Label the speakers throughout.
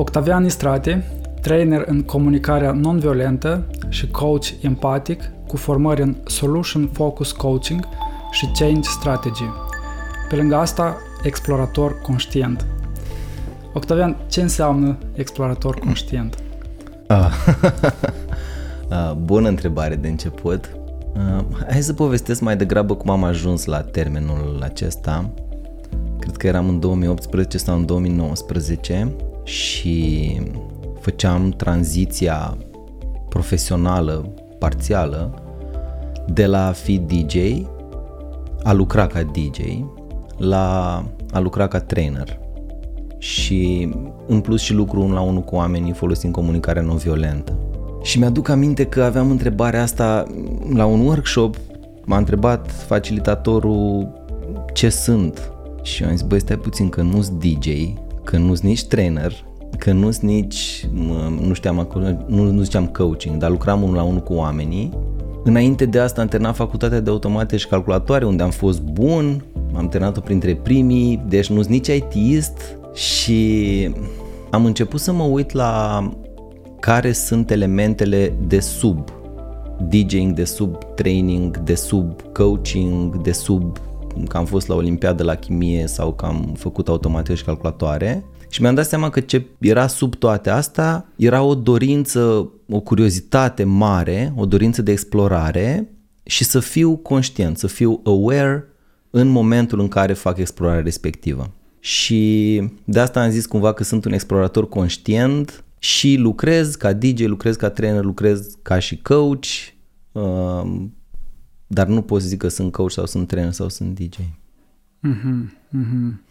Speaker 1: Octavian Istrate, trainer în comunicarea non-violentă și coach empatic cu formări în Solution Focus Coaching și Change Strategy. Pe lângă asta, explorator conștient. Octavian, ce înseamnă explorator conștient?
Speaker 2: Ah. ah bună întrebare de început. Uh, hai să povestesc mai degrabă cum am ajuns la termenul acesta. Cred că eram în 2018 sau în 2019 și făceam tranziția profesională, parțială, de la a fi DJ, a lucra ca DJ, la a lucra ca trainer. Și în plus și lucru unul la unul cu oamenii folosind comunicarea non-violentă. Și mi-aduc aminte că aveam întrebarea asta la un workshop, m-a întrebat facilitatorul ce sunt și eu am zis, băi, stai puțin că nu-s DJ, că nu-s nici trainer, că nu-s nici, nu știam acolo, nu, nu ziceam coaching, dar lucram unul la unul cu oamenii. Înainte de asta am terminat facultatea de automate și calculatoare, unde am fost bun, am terminat-o printre primii, deci nu-s nici ITist și am început să mă uit la care sunt elementele de sub DJing, de sub training, de sub coaching, de sub că am fost la Olimpiadă la chimie sau că am făcut automate și calculatoare și mi-am dat seama că ce era sub toate astea era o dorință, o curiozitate mare, o dorință de explorare și să fiu conștient, să fiu aware în momentul în care fac explorarea respectivă. Și de asta am zis cumva că sunt un explorator conștient și lucrez ca DJ, lucrez ca trainer, lucrez ca și coach, uh, dar nu pot să zic că sunt coach sau sunt trainer sau sunt DJ. Mm-hmm,
Speaker 1: mm-hmm.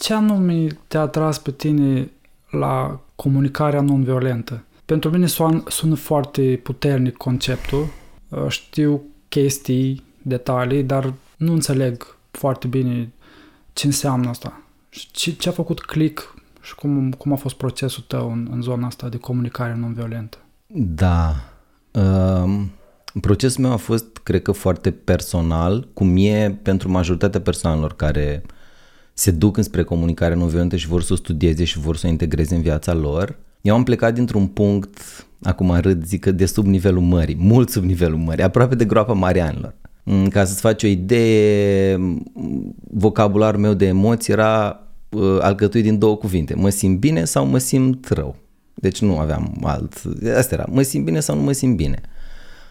Speaker 1: Ce anume te-a atras pe tine la comunicarea non-violentă? Pentru mine sună, sună foarte puternic conceptul. Uh, știu chestii, detalii, dar nu înțeleg foarte bine ce înseamnă asta. Ce, ce a făcut click și cum, cum a fost procesul tău în, în zona asta de comunicare non-violentă?
Speaker 2: Da. Uh, procesul meu a fost, cred că, foarte personal, cum e pentru majoritatea persoanelor care se duc înspre comunicare non-violentă și vor să o studieze și vor să o integreze în viața lor. Eu am plecat dintr-un punct, acum râd, zic că de sub nivelul mării, mult sub nivelul mării, aproape de groapa Marianilor. Mm, ca să-ți faci o idee, vocabularul meu de emoții era uh, alcătuit din două cuvinte. Mă simt bine sau mă simt rău. Deci nu aveam alt... Asta era, mă simt bine sau nu mă simt bine.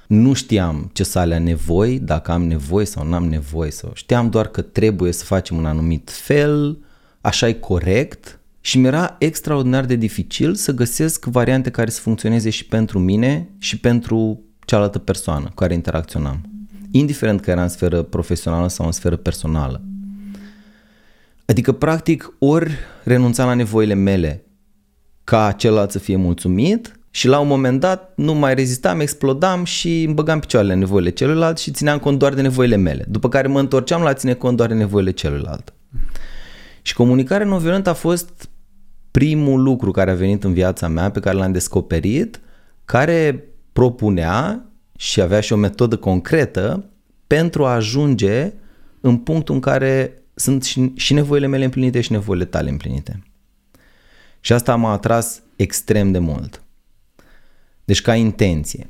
Speaker 2: Nu știam ce să alea nevoi, dacă am nevoie sau nu am nevoie. Sau... Știam doar că trebuie să facem un anumit fel, așa e corect și mi-era extraordinar de dificil să găsesc variante care să funcționeze și pentru mine și pentru cealaltă persoană cu care interacționam. Indiferent că era în sferă profesională sau în sferă personală. Adică, practic, ori renunțam la nevoile mele ca celălalt să fie mulțumit și la un moment dat nu mai rezistam, explodam și îmi băgam picioarele în nevoile celuilalt și țineam cont doar de nevoile mele. După care mă întorceam la ține cont doar de nevoile celuilalt. Și comunicarea non-violentă a fost primul lucru care a venit în viața mea, pe care l-am descoperit, care propunea și avea și o metodă concretă pentru a ajunge în punctul în care sunt și, și nevoile mele împlinite și nevoile tale împlinite. Și asta m-a atras extrem de mult. Deci ca intenție.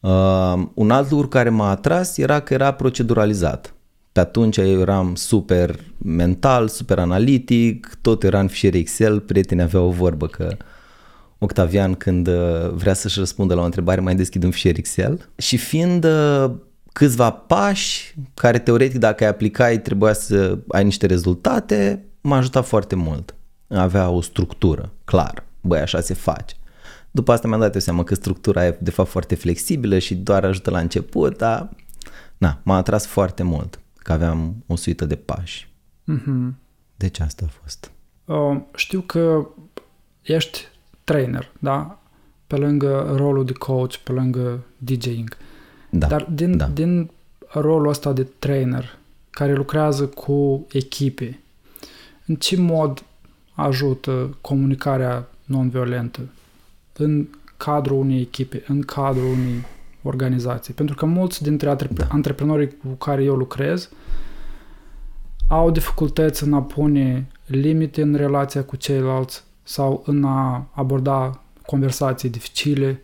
Speaker 2: Uh, un alt lucru care m-a atras era că era proceduralizat. Pe atunci eu eram super mental, super analitic, tot era în fișier Excel, prietenii aveau o vorbă că Octavian când uh, vrea să-și răspundă la o întrebare mai deschid un fișier Excel și fiind uh, câțiva pași care teoretic dacă ai aplicai trebuia să ai niște rezultate, m-a ajutat foarte mult. Avea o structură, clar, băi, așa se face. După asta mi-am dat eu seama că structura e de fapt foarte flexibilă și doar ajută la început, dar na, m-a atras foarte mult că aveam o suită de pași. Mm-hmm. Deci asta a fost.
Speaker 1: Uh, știu că ești trainer, da? Pe lângă rolul de coach, pe lângă DJing.
Speaker 2: Da,
Speaker 1: Dar din,
Speaker 2: da.
Speaker 1: din rolul ăsta de trainer, care lucrează cu echipe, în ce mod ajută comunicarea non-violentă în cadrul unei echipe, în cadrul unei organizații? Pentru că mulți dintre antrep- da. antreprenorii cu care eu lucrez au dificultăți în a pune limite în relația cu ceilalți, sau în a aborda conversații dificile?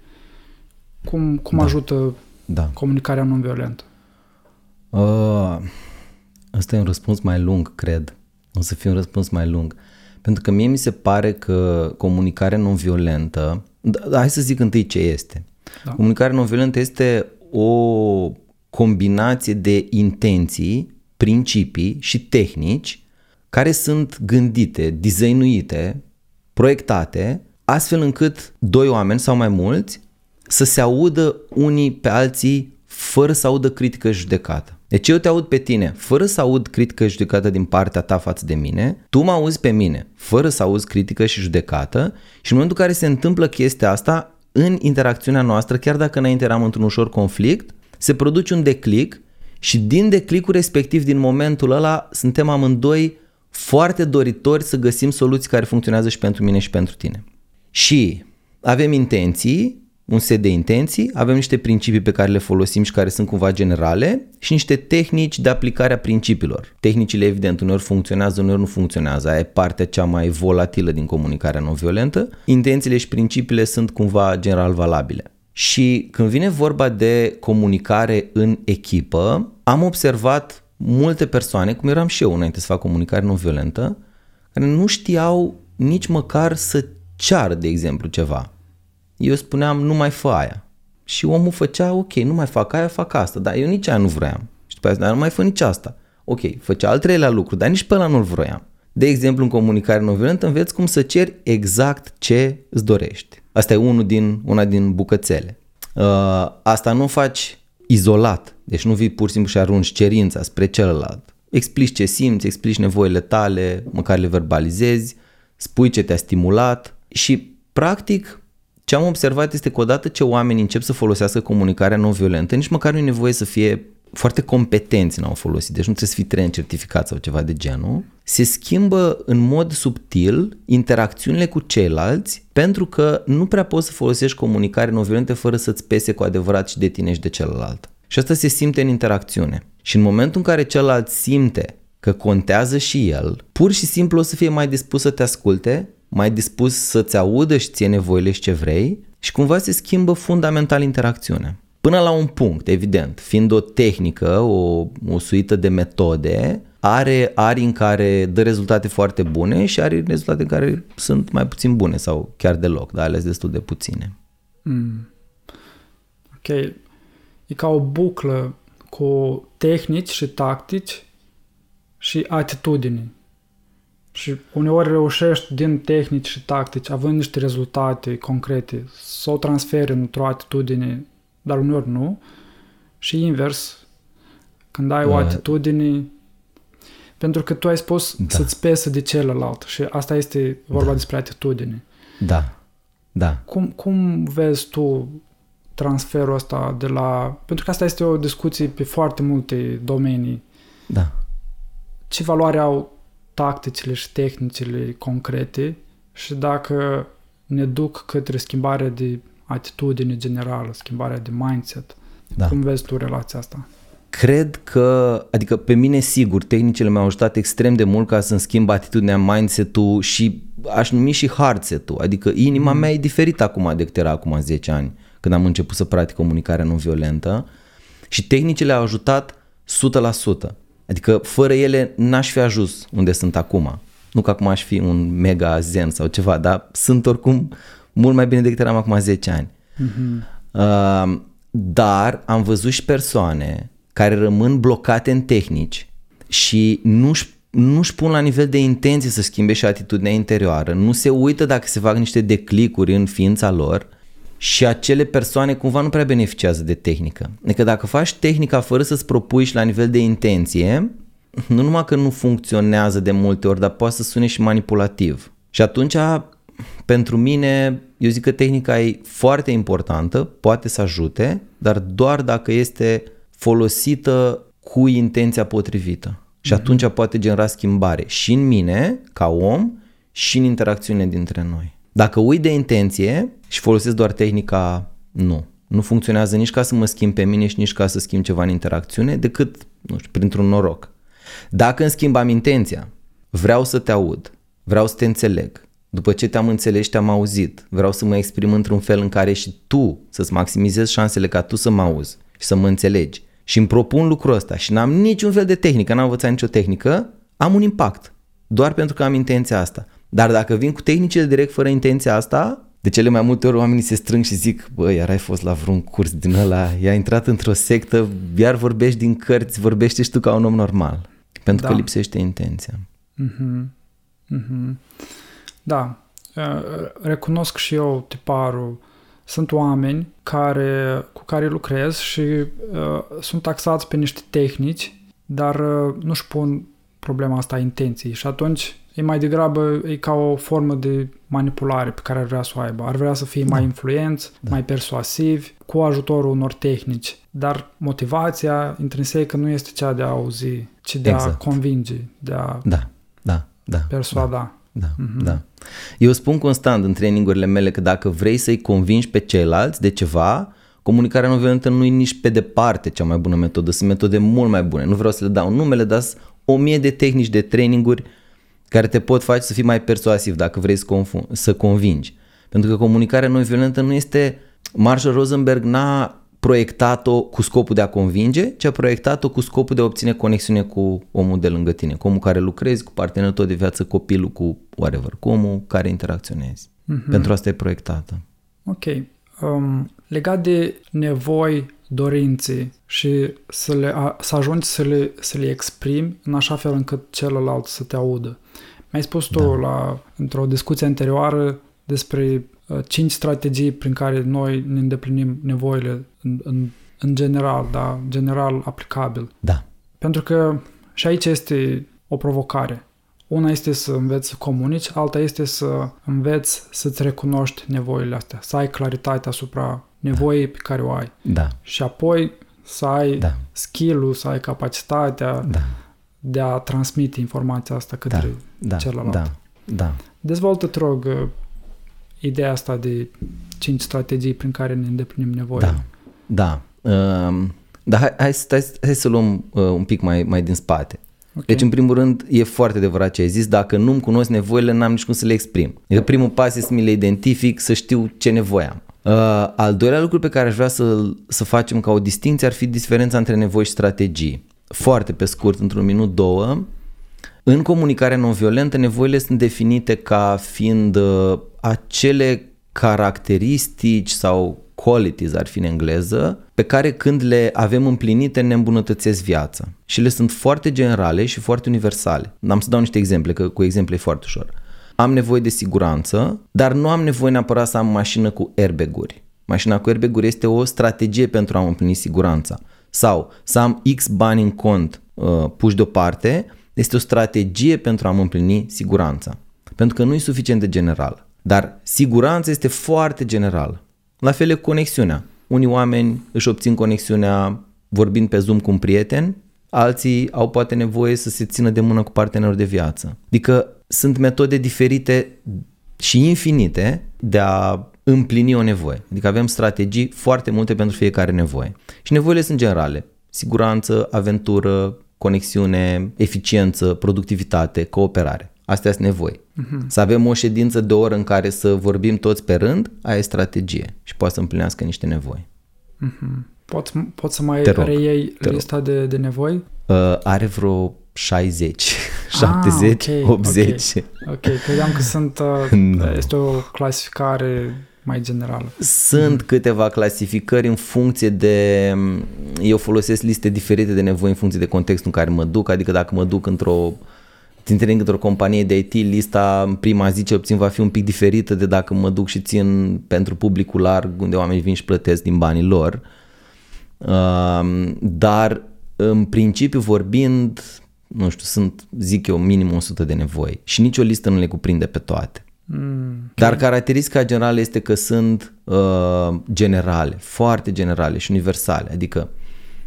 Speaker 1: Cum, cum
Speaker 2: Da.
Speaker 1: ajută
Speaker 2: Da.
Speaker 1: comunicarea non-violentă?
Speaker 2: Uh, ăsta e un răspuns mai lung, cred. O să fie un răspuns mai lung. Pentru că mie mi se pare că comunicarea non-violentă, da, hai să zic întâi ce este.
Speaker 1: Da.
Speaker 2: Comunicarea non-violentă este o combinație de intenții, principii și tehnici care sunt gândite, designuite, proiectate, astfel încât doi oameni sau mai mulți să se audă unii pe alții fără să audă critică și judecată. Deci eu te aud pe tine fără să aud critică și judecată din partea ta față de mine, tu mă auzi pe mine fără să auzi critică și judecată și în momentul în care se întâmplă chestia asta, în interacțiunea noastră, chiar dacă înainte eram într-un ușor conflict, se produce un declic și din declicul respectiv, din momentul ăla, suntem amândoi foarte doritori să găsim soluții care funcționează și pentru mine și pentru tine. Și avem intenții, un set de intenții, avem niște principii pe care le folosim și care sunt cumva generale și niște tehnici de aplicare a principiilor. Tehnicile, evident, uneori funcționează, uneori nu funcționează. Aia e partea cea mai volatilă din comunicarea non-violentă. Intențiile și principiile sunt cumva general valabile. Și când vine vorba de comunicare în echipă, am observat multe persoane, cum eram și eu înainte să fac comunicare non-violentă, care nu știau nici măcar să ceară, de exemplu, ceva. Eu spuneam, nu mai fă aia. Și omul făcea, ok, nu mai fac aia, fac asta, dar eu nici aia nu vroiam. Și după aceea, dar nu mai fă nici asta. Ok, făcea al treilea lucru, dar nici pe ăla nu-l vroiam. De exemplu, în comunicare non-violentă înveți cum să ceri exact ce îți dorești. Asta e unul din, una din bucățele. Uh, asta nu faci izolat, deci nu vii pur și simplu și arunci cerința spre celălalt. Explici ce simți, explici nevoile tale, măcar le verbalizezi, spui ce te-a stimulat și, practic, ce am observat este că odată ce oamenii încep să folosească comunicarea non-violentă, nici măcar nu e nevoie să fie foarte competenți în a o folosi, deci nu trebuie să fii tren certificat sau ceva de genul, se schimbă în mod subtil interacțiunile cu ceilalți pentru că nu prea poți să folosești comunicare non-violentă fără să-ți pese cu adevărat și de tine și de celălalt. Și asta se simte în interacțiune. Și în momentul în care celălalt simte că contează și el, pur și simplu o să fie mai dispus să te asculte, mai dispus să-ți audă și ție nevoile și ce vrei și cumva se schimbă fundamental interacțiunea. Până la un punct, evident, fiind o tehnică, o, o suită de metode, are arii în care dă rezultate foarte bune și are rezultate în care sunt mai puțin bune sau chiar deloc, dar ales destul de puține.
Speaker 1: Mm. Ok. E ca o buclă cu tehnici și tactici și atitudini. Și uneori reușești din tehnici și tactici, având niște rezultate concrete, să o transferi într-o atitudine, dar uneori nu. Și invers, când ai o
Speaker 2: Uh.
Speaker 1: atitudine, pentru că tu ai spus
Speaker 2: Da.
Speaker 1: să-ți pesă de celălalt și asta este vorba
Speaker 2: Da.
Speaker 1: despre atitudine.
Speaker 2: Da, da.
Speaker 1: Cum, cum vezi tu transferul ăsta de la... Pentru că asta este o discuție pe foarte multe domenii.
Speaker 2: Da.
Speaker 1: Ce valoare au tacticile și tehnicile concrete și dacă ne duc către schimbarea de atitudine generală, schimbarea de mindset.
Speaker 2: Da.
Speaker 1: Cum vezi tu relația asta?
Speaker 2: Cred că, adică pe mine sigur, tehnicile mi-au ajutat extrem de mult ca să-mi schimb atitudinea, mindset-ul și aș numi și hardset-ul. Adică inima mea e diferită acum decât era acum 10 ani, când am început să practic comunicarea non-violentă și tehnicile au ajutat 100%. Adică fără ele n-aș fi ajuns unde sunt acum. Nu că acum aș fi un mega zen sau ceva, dar sunt oricum mult mai bine decât eram acum 10 ani. Uh, dar am văzut și persoane care rămân blocate în tehnici și nu-și, nu-și pun la nivel de intenție să schimbe și atitudinea interioară, nu se uită dacă se fac niște declicuri în ființa lor și acele persoane cumva nu prea beneficiază de tehnică. Adică dacă faci tehnica fără să-ți propui și la nivel de intenție, nu numai că nu funcționează de multe ori, dar poate să sune și manipulativ. Și atunci, pentru mine, eu zic că tehnica e foarte importantă, poate să ajute, dar doar dacă este folosită cu intenția potrivită. Și atunci poate genera schimbare și în mine, ca om, și în interacțiune dintre noi. Dacă uit de intenție și folosesc doar tehnica, nu. Nu funcționează nici ca să mă schimb pe mine și nici ca să schimb ceva în interacțiune, decât, nu știu, printr-un noroc. Dacă în schimb am intenția, vreau să te aud, vreau să te înțeleg, După ce te-am înțeles și te-am auzit, vreau să mă exprim într-un fel în care și tu să-ți maximizezi șansele ca tu să mă auzi și să mă înțelegi. Și îmi propun lucrul ăsta și n-am niciun fel de tehnică, n-am învățat nicio tehnică, am un impact. Doar pentru că am intenția asta. Dar dacă vin cu tehnicile direct fără intenția asta, de cele mai multe ori oamenii se strâng și zic, bă, iar ai fost la vreun curs din ăla, i-a intrat într-o sectă, iar vorbești din cărți, vorbești și tu ca un om normal. Pentru da. că lipsește intenția.
Speaker 1: Mm-hmm. Mm-hmm. Da, recunosc și eu tiparul. Sunt oameni care, cu care lucrez și uh, sunt taxați pe niște tehnici, dar uh, nu-și pun problema asta a intenției și atunci e mai degrabă e ca o formă de manipulare pe care ar vrea să o aibă. Ar vrea să fie da. mai influenți, da. mai persuasivi, cu ajutorul unor tehnici. Dar motivația intrinsecă nu este cea de a auzi, ci de exact. a convinge, de a
Speaker 2: da, da, da,
Speaker 1: persuada.
Speaker 2: Da. Da, mm-hmm. da. Eu spun constant în trainingurile mele că dacă vrei să-i convingi pe ceilalți de ceva, comunicarea non violentă nu e nici pe departe cea mai bună metodă, sunt metode mult mai bune. Nu vreau să le dau numele, dar o mie de tehnici de traininguri care te pot face să fii mai persuasiv dacă vrei să, conf- să convingi. Pentru că comunicarea non-violentă nu este... Marshall Rosenberg n-a proiectat-o cu scopul de a convinge, ci a proiectat-o cu scopul de a obține conexiune cu omul de lângă tine, cu omul care lucrezi, cu partenerul tău de viață, copilul, cu whatever, cu omul care interacționezi. Mm-hmm. Pentru asta e proiectată.
Speaker 1: Ok. Um, legat de nevoi, dorințe și să, le, să ajungi să le, să le exprimi în așa fel încât celălalt să te audă. Mi-ai spus tu da. la, într-o discuție anterioară despre uh, cinci strategii prin care noi ne îndeplinim nevoile în, în, în general, da, general aplicabil.
Speaker 2: Da.
Speaker 1: Pentru că și aici este o provocare. Una este să înveți să comunici, alta este să înveți să-ți recunoști nevoile astea, să ai claritate asupra nevoii pe care o ai.
Speaker 2: Da.
Speaker 1: Și apoi să ai da. skill-ul, să ai capacitatea da. de a transmite informația asta către da. Da. celălalt.
Speaker 2: Da. Da.
Speaker 1: Dezvoltă, te rog, uh, ideea asta de cinci strategii prin care ne îndeplinim nevoile.
Speaker 2: Da. Da. Um, dar hai, hai, hai, hai să luăm uh, un pic mai, mai din spate. Okay. Deci, în primul rând, e foarte adevărat ce ai zis, dacă nu-mi cunosc nevoile, n-am nici cum să le exprim. Adică primul pas este să mi le identific, să știu ce nevoie am. Uh, al doilea lucru pe care aș vrea să, să facem ca o distinție ar fi diferența între nevoi și strategii. Foarte pe scurt, într-un minut, două, în comunicarea non-violentă, nevoile sunt definite ca fiind uh, acele caracteristici sau qualities ar fi în engleză, pe care când le avem împlinite ne îmbunătățesc viața. Și le sunt foarte generale și foarte universale. Am să dau niște exemple, că cu exemple e foarte ușor. Am nevoie de siguranță, dar nu am nevoie neapărat să am mașină cu airbag-uri. Mașina cu airbag-uri este o strategie pentru a împlini siguranța. Sau să am X bani în cont uh, puși deoparte, este o strategie pentru a împlini siguranța. Pentru că nu e suficient de general. Dar siguranța este foarte generală. La fel e conexiunea. Unii oameni își obțin conexiunea vorbind pe Zoom cu un prieten, alții au poate nevoie să se țină de mână cu partenerul de viață. Adică sunt metode diferite și infinite de a împlini o nevoie. Adică avem strategii foarte multe pentru fiecare nevoie. Și nevoile sunt generale. Siguranță, aventură, conexiune, eficiență, productivitate, cooperare. Astea sunt nevoi. Uh-huh. Să avem o ședință de oră în care să vorbim toți pe rând, aia e strategie și poate să împlinească niște nevoi.
Speaker 1: Uh-huh. Pot, pot să mai rog, reiei lista de, de nevoi?
Speaker 2: Uh, are vreo 60, ah, 70, okay, 80.
Speaker 1: Ok, okay. credeam că sunt, uh, no. este o clasificare mai generală.
Speaker 2: Sunt mm. câteva clasificări în funcție de... Eu folosesc liste diferite de nevoi în funcție de contextul în care mă duc, adică dacă mă duc într-o țin într-o companie de IT, lista în prima zi cel puțin va fi un pic diferită de dacă mă duc și țin pentru publicul larg unde oamenii vin și plătesc din banii lor. Dar în principiu vorbind, nu știu, sunt, zic eu, minim 100 de nevoi și nicio listă nu le cuprinde pe toate. Mm, okay. Dar caracteristica generală este că sunt uh, generale, foarte generale și universale, adică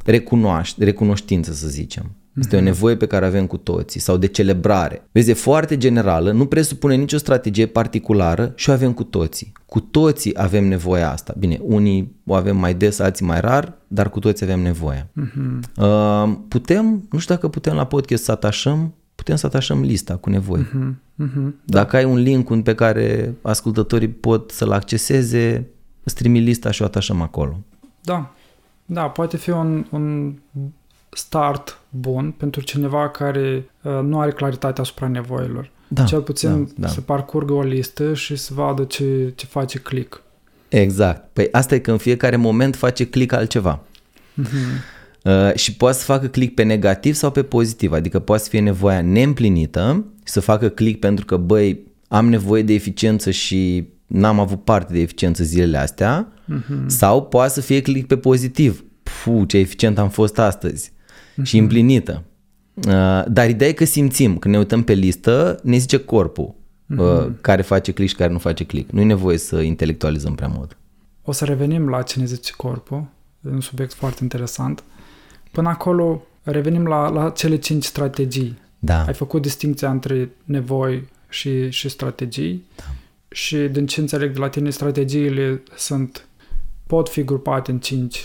Speaker 2: recunoaște, recunoștință să zicem. Este o mhm. nevoie pe care avem cu toții sau de celebrare. Vezi, e foarte generală, nu presupune nicio strategie particulară și o avem cu toții. Cu toții avem nevoia asta. Bine, unii o avem mai des, alții mai rar, dar cu toții avem nevoie. Uh-huh. Uh, putem, nu știu dacă putem la podcast să atașăm putem să atașăm lista cu nevoi.
Speaker 1: Mhm, mhm.
Speaker 2: Dacă ai un link pe care ascultătorii pot să-l acceseze, îți trimi lista și o atașăm acolo.
Speaker 1: Da, da, poate fi un, un start bun pentru cineva care uh, nu are claritate asupra nevoilor.
Speaker 2: Da,
Speaker 1: Cel puțin
Speaker 2: da, da.
Speaker 1: să parcurgă o listă și să vadă ce, ce face click.
Speaker 2: Exact. Păi asta e că în fiecare moment face click altceva. Uh, și poate să facă click pe negativ sau pe pozitiv, adică poate să fie nevoia neîmplinită și să facă click pentru că, băi, am nevoie de eficiență și n-am avut parte de eficiență zilele astea, sau poate să fie click pe pozitiv. Fu, ce eficient am fost astăzi și împlinită. Uh, dar ideea e că simțim, când ne uităm pe listă, ne zice corpul uh, care face click și care nu face click. Nu e nevoie să intelectualizăm prea mult.
Speaker 1: O să revenim la ce ne zice corpul, e un subiect foarte interesant. Până acolo, revenim la, la cele cinci strategii.
Speaker 2: Da,
Speaker 1: Ai făcut distinția între nevoi și, și strategii da. și din ce înțeleg de la tine, strategiile sunt, pot fi grupate în cinci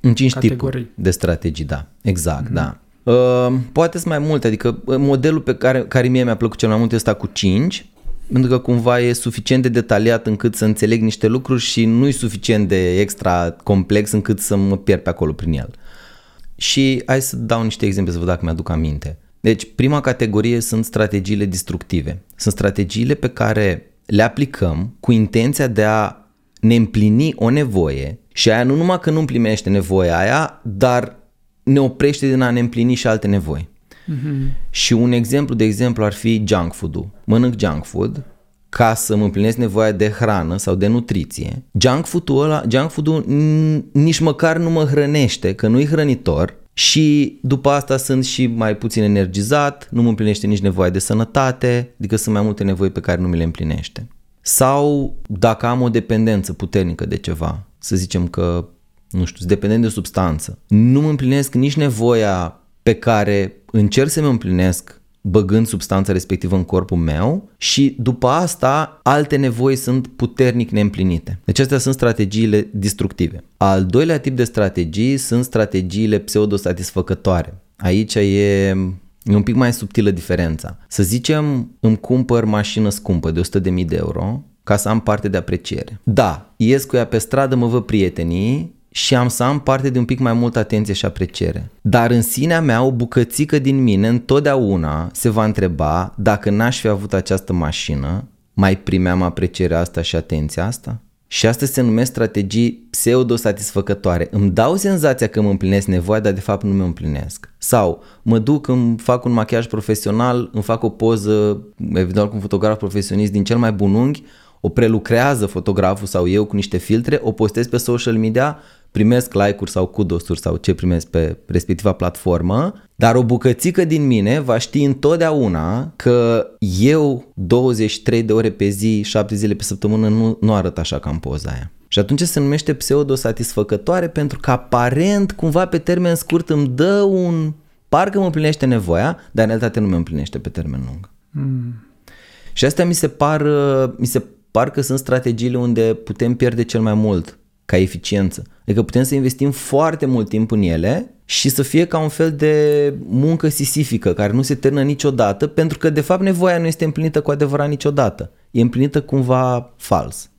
Speaker 2: în cinci
Speaker 1: categorii.
Speaker 2: tipuri de strategii, da, exact, da. Uh, poate sunt mai multe, adică uh, modelul pe care, care mie mi-a plăcut cel mai mult este ăsta cu 5, pentru că cumva e suficient de detaliat încât să înțeleg niște lucruri și nu e suficient de extra complex încât să mă pierd pe acolo prin el. Și hai să dau niște exemple să văd dacă mi-aduc aminte. Deci, prima categorie sunt strategiile destructive. Sunt strategiile pe care le aplicăm cu intenția de a ne împlini o nevoie și aia nu numai că nu împlinește nevoia aia, dar ne oprește din a ne împlini și alte nevoi. Și un exemplu, de exemplu, ar fi junk food-ul. Mănânc junk food ca să mă împlinesc nevoia de hrană sau de nutriție. Junk food-ul, ăla, junk food-ul n- nici măcar nu mă hrănește, că nu-i hrănitor și după asta sunt și mai puțin energizat, nu mă împlinește nici nevoia de sănătate, adică sunt mai multe nevoi pe care nu mi le împlinește. Sau dacă am o dependență puternică de ceva, să zicem că, nu știu, sunt dependent de substanță, nu mă împlinesc nici nevoia pe care încerc să mă împlinesc băgând substanța respectivă în corpul meu și după asta alte nevoi sunt puternic neîmplinite. Deci astea sunt strategiile destructive. Al doilea tip de strategii sunt strategiile pseudosatisfăcătoare. Aici e E un pic mai subtilă diferența. Să zicem, îmi cumpăr mașină scumpă de 100.000 de euro ca să am parte de apreciere. Da, ies cu ea pe stradă, mă văd prietenii și am să am parte de un pic mai multă atenție și apreciere. Dar în sinea mea, o bucățică din mine întotdeauna se va întreba dacă n-aș fi avut această mașină, mai primeam aprecierea asta și atenția asta? Și asta se numesc strategii pseudo-satisfăcătoare. Îmi dau senzația că mă împlinesc nevoia, dar de fapt nu mi-o împlinesc. Sau mă duc, îmi fac un machiaj profesional, îmi fac o poză, evident cu un fotograf profesionist din cel mai bun unghi, o prelucrează fotograful sau eu cu niște filtre, o postez pe social media, primesc like-uri sau kudosuri sau ce primesc pe respectiva platformă, dar o bucățică din mine va ști întotdeauna că eu 23 de ore pe zi, 7 zile pe săptămână nu, nu arăt așa ca în poza aia. Și atunci se numește pseudo-satisfăcătoare pentru că aparent, cumva pe termen scurt îmi dă un... Parcă mă împlinește nevoia, dar în realitate nu mă împlinește pe termen lung.
Speaker 1: Mm.
Speaker 2: Și astea mi se par, uh, mi se par că sunt strategiile unde putem pierde cel mai mult ca eficiență. Adică putem să investim foarte mult timp în ele și să fie ca un fel de muncă sisifică care nu se termină niciodată pentru că de fapt nevoia nu este împlinită cu adevărat niciodată. E împlinită cumva fals.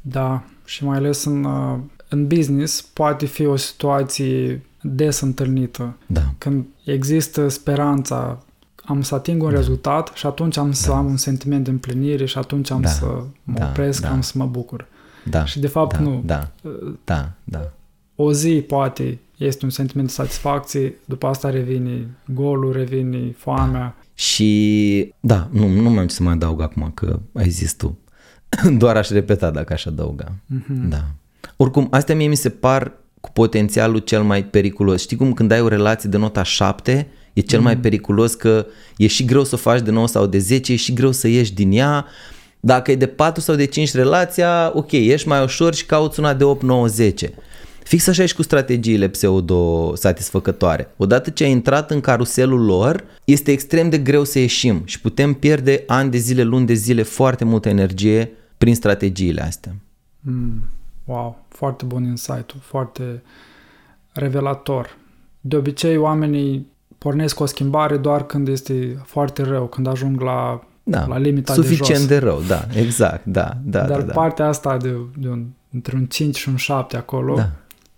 Speaker 1: Da, și mai ales în, uh, în business poate fi o situație des întâlnită.
Speaker 2: Da.
Speaker 1: Când există speranța am să ating un da. rezultat și atunci am să
Speaker 2: Da.
Speaker 1: am un sentiment de împlinire și atunci am
Speaker 2: Da.
Speaker 1: să mă
Speaker 2: Da.
Speaker 1: opresc,
Speaker 2: Da.
Speaker 1: am să mă bucur.
Speaker 2: Da.
Speaker 1: Și de fapt
Speaker 2: da,
Speaker 1: nu.
Speaker 2: Da,
Speaker 1: Uh,
Speaker 2: da, da.
Speaker 1: O zi poate este un sentiment de satisfacție, după asta revine golul, revine foamea.
Speaker 2: Și da, nu, nu mai am ce să mai adaug acum că ai zis tu. Doar aș repeta dacă aș adăuga.
Speaker 1: Mhm.
Speaker 2: Da. Oricum, astea mie mi se par cu potențialul cel mai periculos. Știi cum când ai o relație de nota 7, e cel mai periculos că e și greu să o faci de 9 sau de 10, e și greu să ieși din ea. Dacă e de 4 sau de 5 relația, ok, ești mai ușor și cauți una de 8, 9, 10. Fix așa e și cu strategiile pseudo-satisfăcătoare. Odată ce ai intrat în caruselul lor, este extrem de greu să ieșim și putem pierde ani de zile, luni de zile, foarte multă energie prin strategiile astea.
Speaker 1: Mm. Wow, foarte bun insight foarte revelator. De obicei, oamenii pornesc o schimbare doar când este foarte rău, când ajung la,
Speaker 2: da.
Speaker 1: la limita
Speaker 2: Suficient
Speaker 1: de,
Speaker 2: de rău, da, exact, da, da,
Speaker 1: Dar
Speaker 2: da, da.
Speaker 1: partea asta de, de un, între un 5 și un 7 acolo
Speaker 2: Da.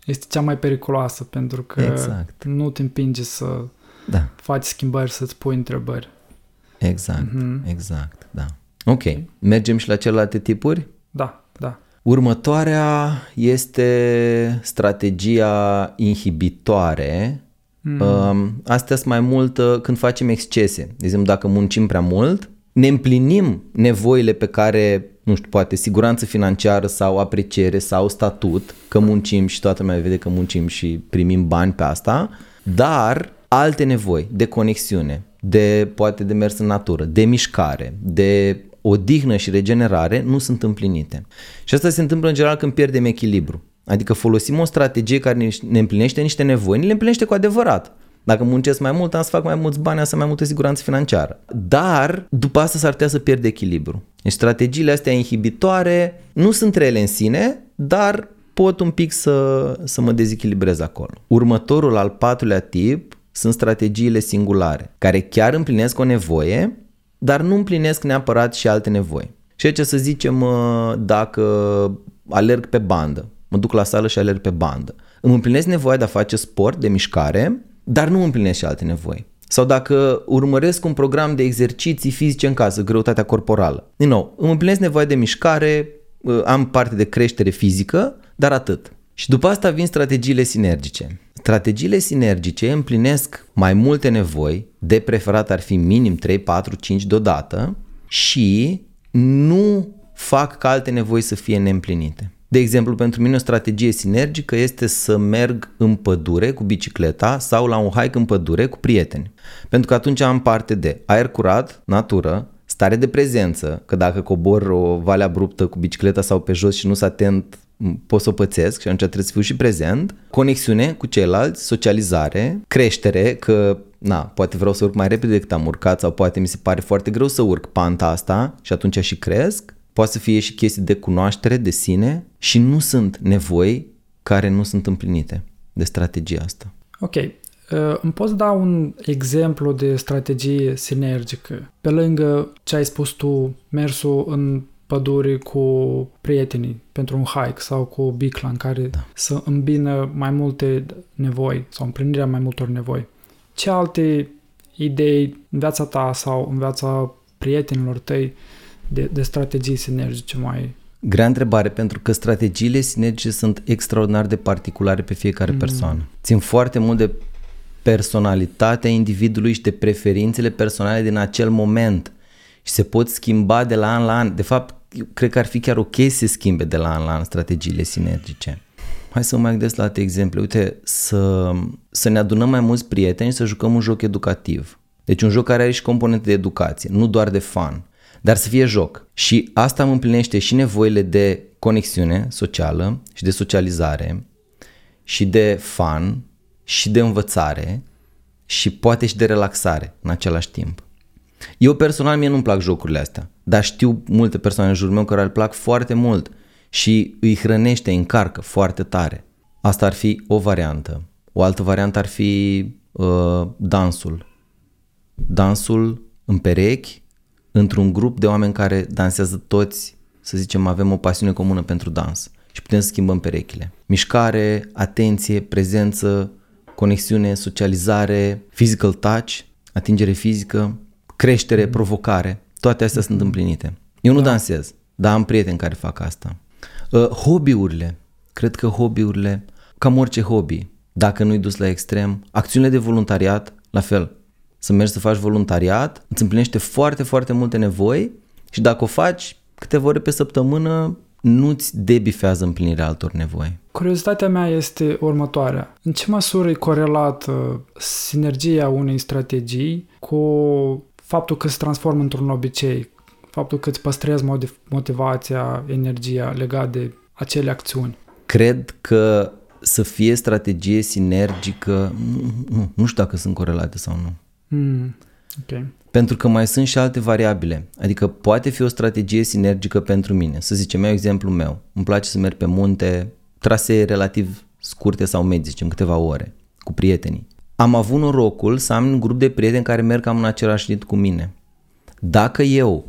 Speaker 1: este cea mai periculoasă pentru că
Speaker 2: Exact.
Speaker 1: nu te împinge să
Speaker 2: Da,
Speaker 1: faci schimbări, să-ți pui întrebări.
Speaker 2: exact,
Speaker 1: Mhm.
Speaker 2: exact, da. Ok, mergem și la celelalte tipuri?
Speaker 1: Da, da.
Speaker 2: Următoarea este strategia inhibitoare. Mm. Astea sunt mai mult uh, când facem excese. De exemplu, dacă muncim prea mult, ne împlinim nevoile pe care, nu știu, poate siguranță financiară sau apreciere sau statut, că muncim și toată lumea vede că muncim și primim bani pe asta, dar alte nevoi de conexiune, de poate de mers în natură, de mișcare, de odihnă și regenerare nu sunt împlinite. Și asta se întâmplă în general când pierdem echilibru. Adică folosim o strategie care ne- ne împlinește niște nevoi, ne le împlinește cu adevărat. Dacă muncesc mai mult, am să fac mai mulți bani, am să am mai multă siguranță financiară. Dar după asta s-ar putea să pierd echilibru. Deci strategiile astea inhibitoare nu sunt rele în sine, dar pot un pic să, să mă dezechilibrez acolo. Următorul, al patrulea tip, sunt strategiile singulare, care chiar împlinesc o nevoie, dar nu împlinesc neapărat și alte nevoi. Și aici să zicem uh, dacă alerg pe bandă, mă duc la sală și alerg pe bandă. Îmi împlinesc nevoia de a face sport, de mișcare, dar nu împlinesc și alte nevoi. Sau dacă urmăresc un program de exerciții fizice în casă, greutatea corporală. Din nou, îmi împlinesc nevoia de mișcare, uh, am parte de creștere fizică, dar atât. Și după asta vin strategiile sinergice. Strategiile sinergice împlinesc mai multe nevoi, de preferat ar fi minim 3, 4, 5 deodată și nu fac ca alte nevoi să fie neîmplinite. De exemplu, pentru mine o strategie sinergică este să merg în pădure cu bicicleta sau la un hike în pădure cu prieteni. Pentru că atunci am parte de aer curat, natură, stare de prezență, că dacă cobor o vale abruptă cu bicicleta sau pe jos și nu sunt atent, m, pot să o pățesc și atunci trebuie să fiu și prezent, conexiune cu ceilalți, socializare, creștere, că na, poate vreau să urc mai repede decât am urcat sau poate mi se pare foarte greu să urc panta asta și atunci și cresc. Poate să fie și chestii de cunoaștere de sine și nu sunt nevoi care nu sunt împlinite de strategia asta.
Speaker 1: Ok. Uh, Îmi poți da un exemplu de strategie sinergică? Pe lângă ce ai spus tu, mersul în pădure cu prietenii pentru un hike sau cu o bicla în care da. să îmbină mai multe nevoi sau împlinirea mai multor nevoi. Ce alte idei în viața ta sau în viața prietenilor tăi de, de strategii sinergice mai...
Speaker 2: Grea întrebare, pentru că strategiile sinergice sunt extraordinar de particulare pe fiecare mm. persoană. Țin foarte mult de personalitatea individului și de preferințele personale din acel moment și se pot schimba de la an la an. De fapt, eu cred că ar fi chiar ok să se schimbe de la an la an strategiile sinergice. Hai să mă mai gândesc la alte exemple. Uite, să, să ne adunăm mai mulți prieteni și să jucăm un joc educativ. Deci un joc care are și componente de educație, nu doar de fun, dar să fie joc. Și asta îmi împlinește și nevoile de conexiune socială și de socializare și de fun și de învățare și poate și de relaxare în același timp. Eu personal mie nu-mi plac jocurile astea, dar știu multe persoane în jurul meu care îl plac foarte mult și îi hrănește, îi încarcă foarte tare. Asta ar fi o variantă. O altă variantă ar fi uh, dansul. Dansul în perechi, într-un grup de oameni care dansează toți, să zicem, avem o pasiune comună pentru dans și putem să schimbăm perechile. Mișcare, atenție, prezență, conexiune, socializare, physical touch, atingere fizică, creștere, provocare, toate astea sunt împlinite. Eu nu da. dansez, dar am prieteni care fac asta. Uh, hobby-urile, cred că hobby-urile, cam orice hobby, dacă nu-i dus la extrem, acțiunile de voluntariat, la fel, să mergi să faci voluntariat, îți împlinește foarte, foarte multe nevoi și dacă o faci câteva ore pe săptămână, nu-ți debifează împlinirea altor nevoi.
Speaker 1: Curiozitatea mea este următoarea. În ce măsură e corelată sinergia unei strategii cu faptul că se transformă într-un obicei, faptul că îți păstrezi motivația, energia legat de acele acțiuni?
Speaker 2: Cred că să fie strategie sinergică, nu, nu, nu știu dacă sunt corelate sau nu.
Speaker 1: Mm, ok.
Speaker 2: Pentru că mai sunt și alte variabile. Adică poate fi o strategie sinergică pentru mine. Să zicem, iau exemplu meu. Îmi place să merg pe munte, trasee relativ scurte sau medii, zicem câteva ore, cu prietenii. am avut norocul să am un grup de prieteni care merg cam în același rit cu mine. Dacă eu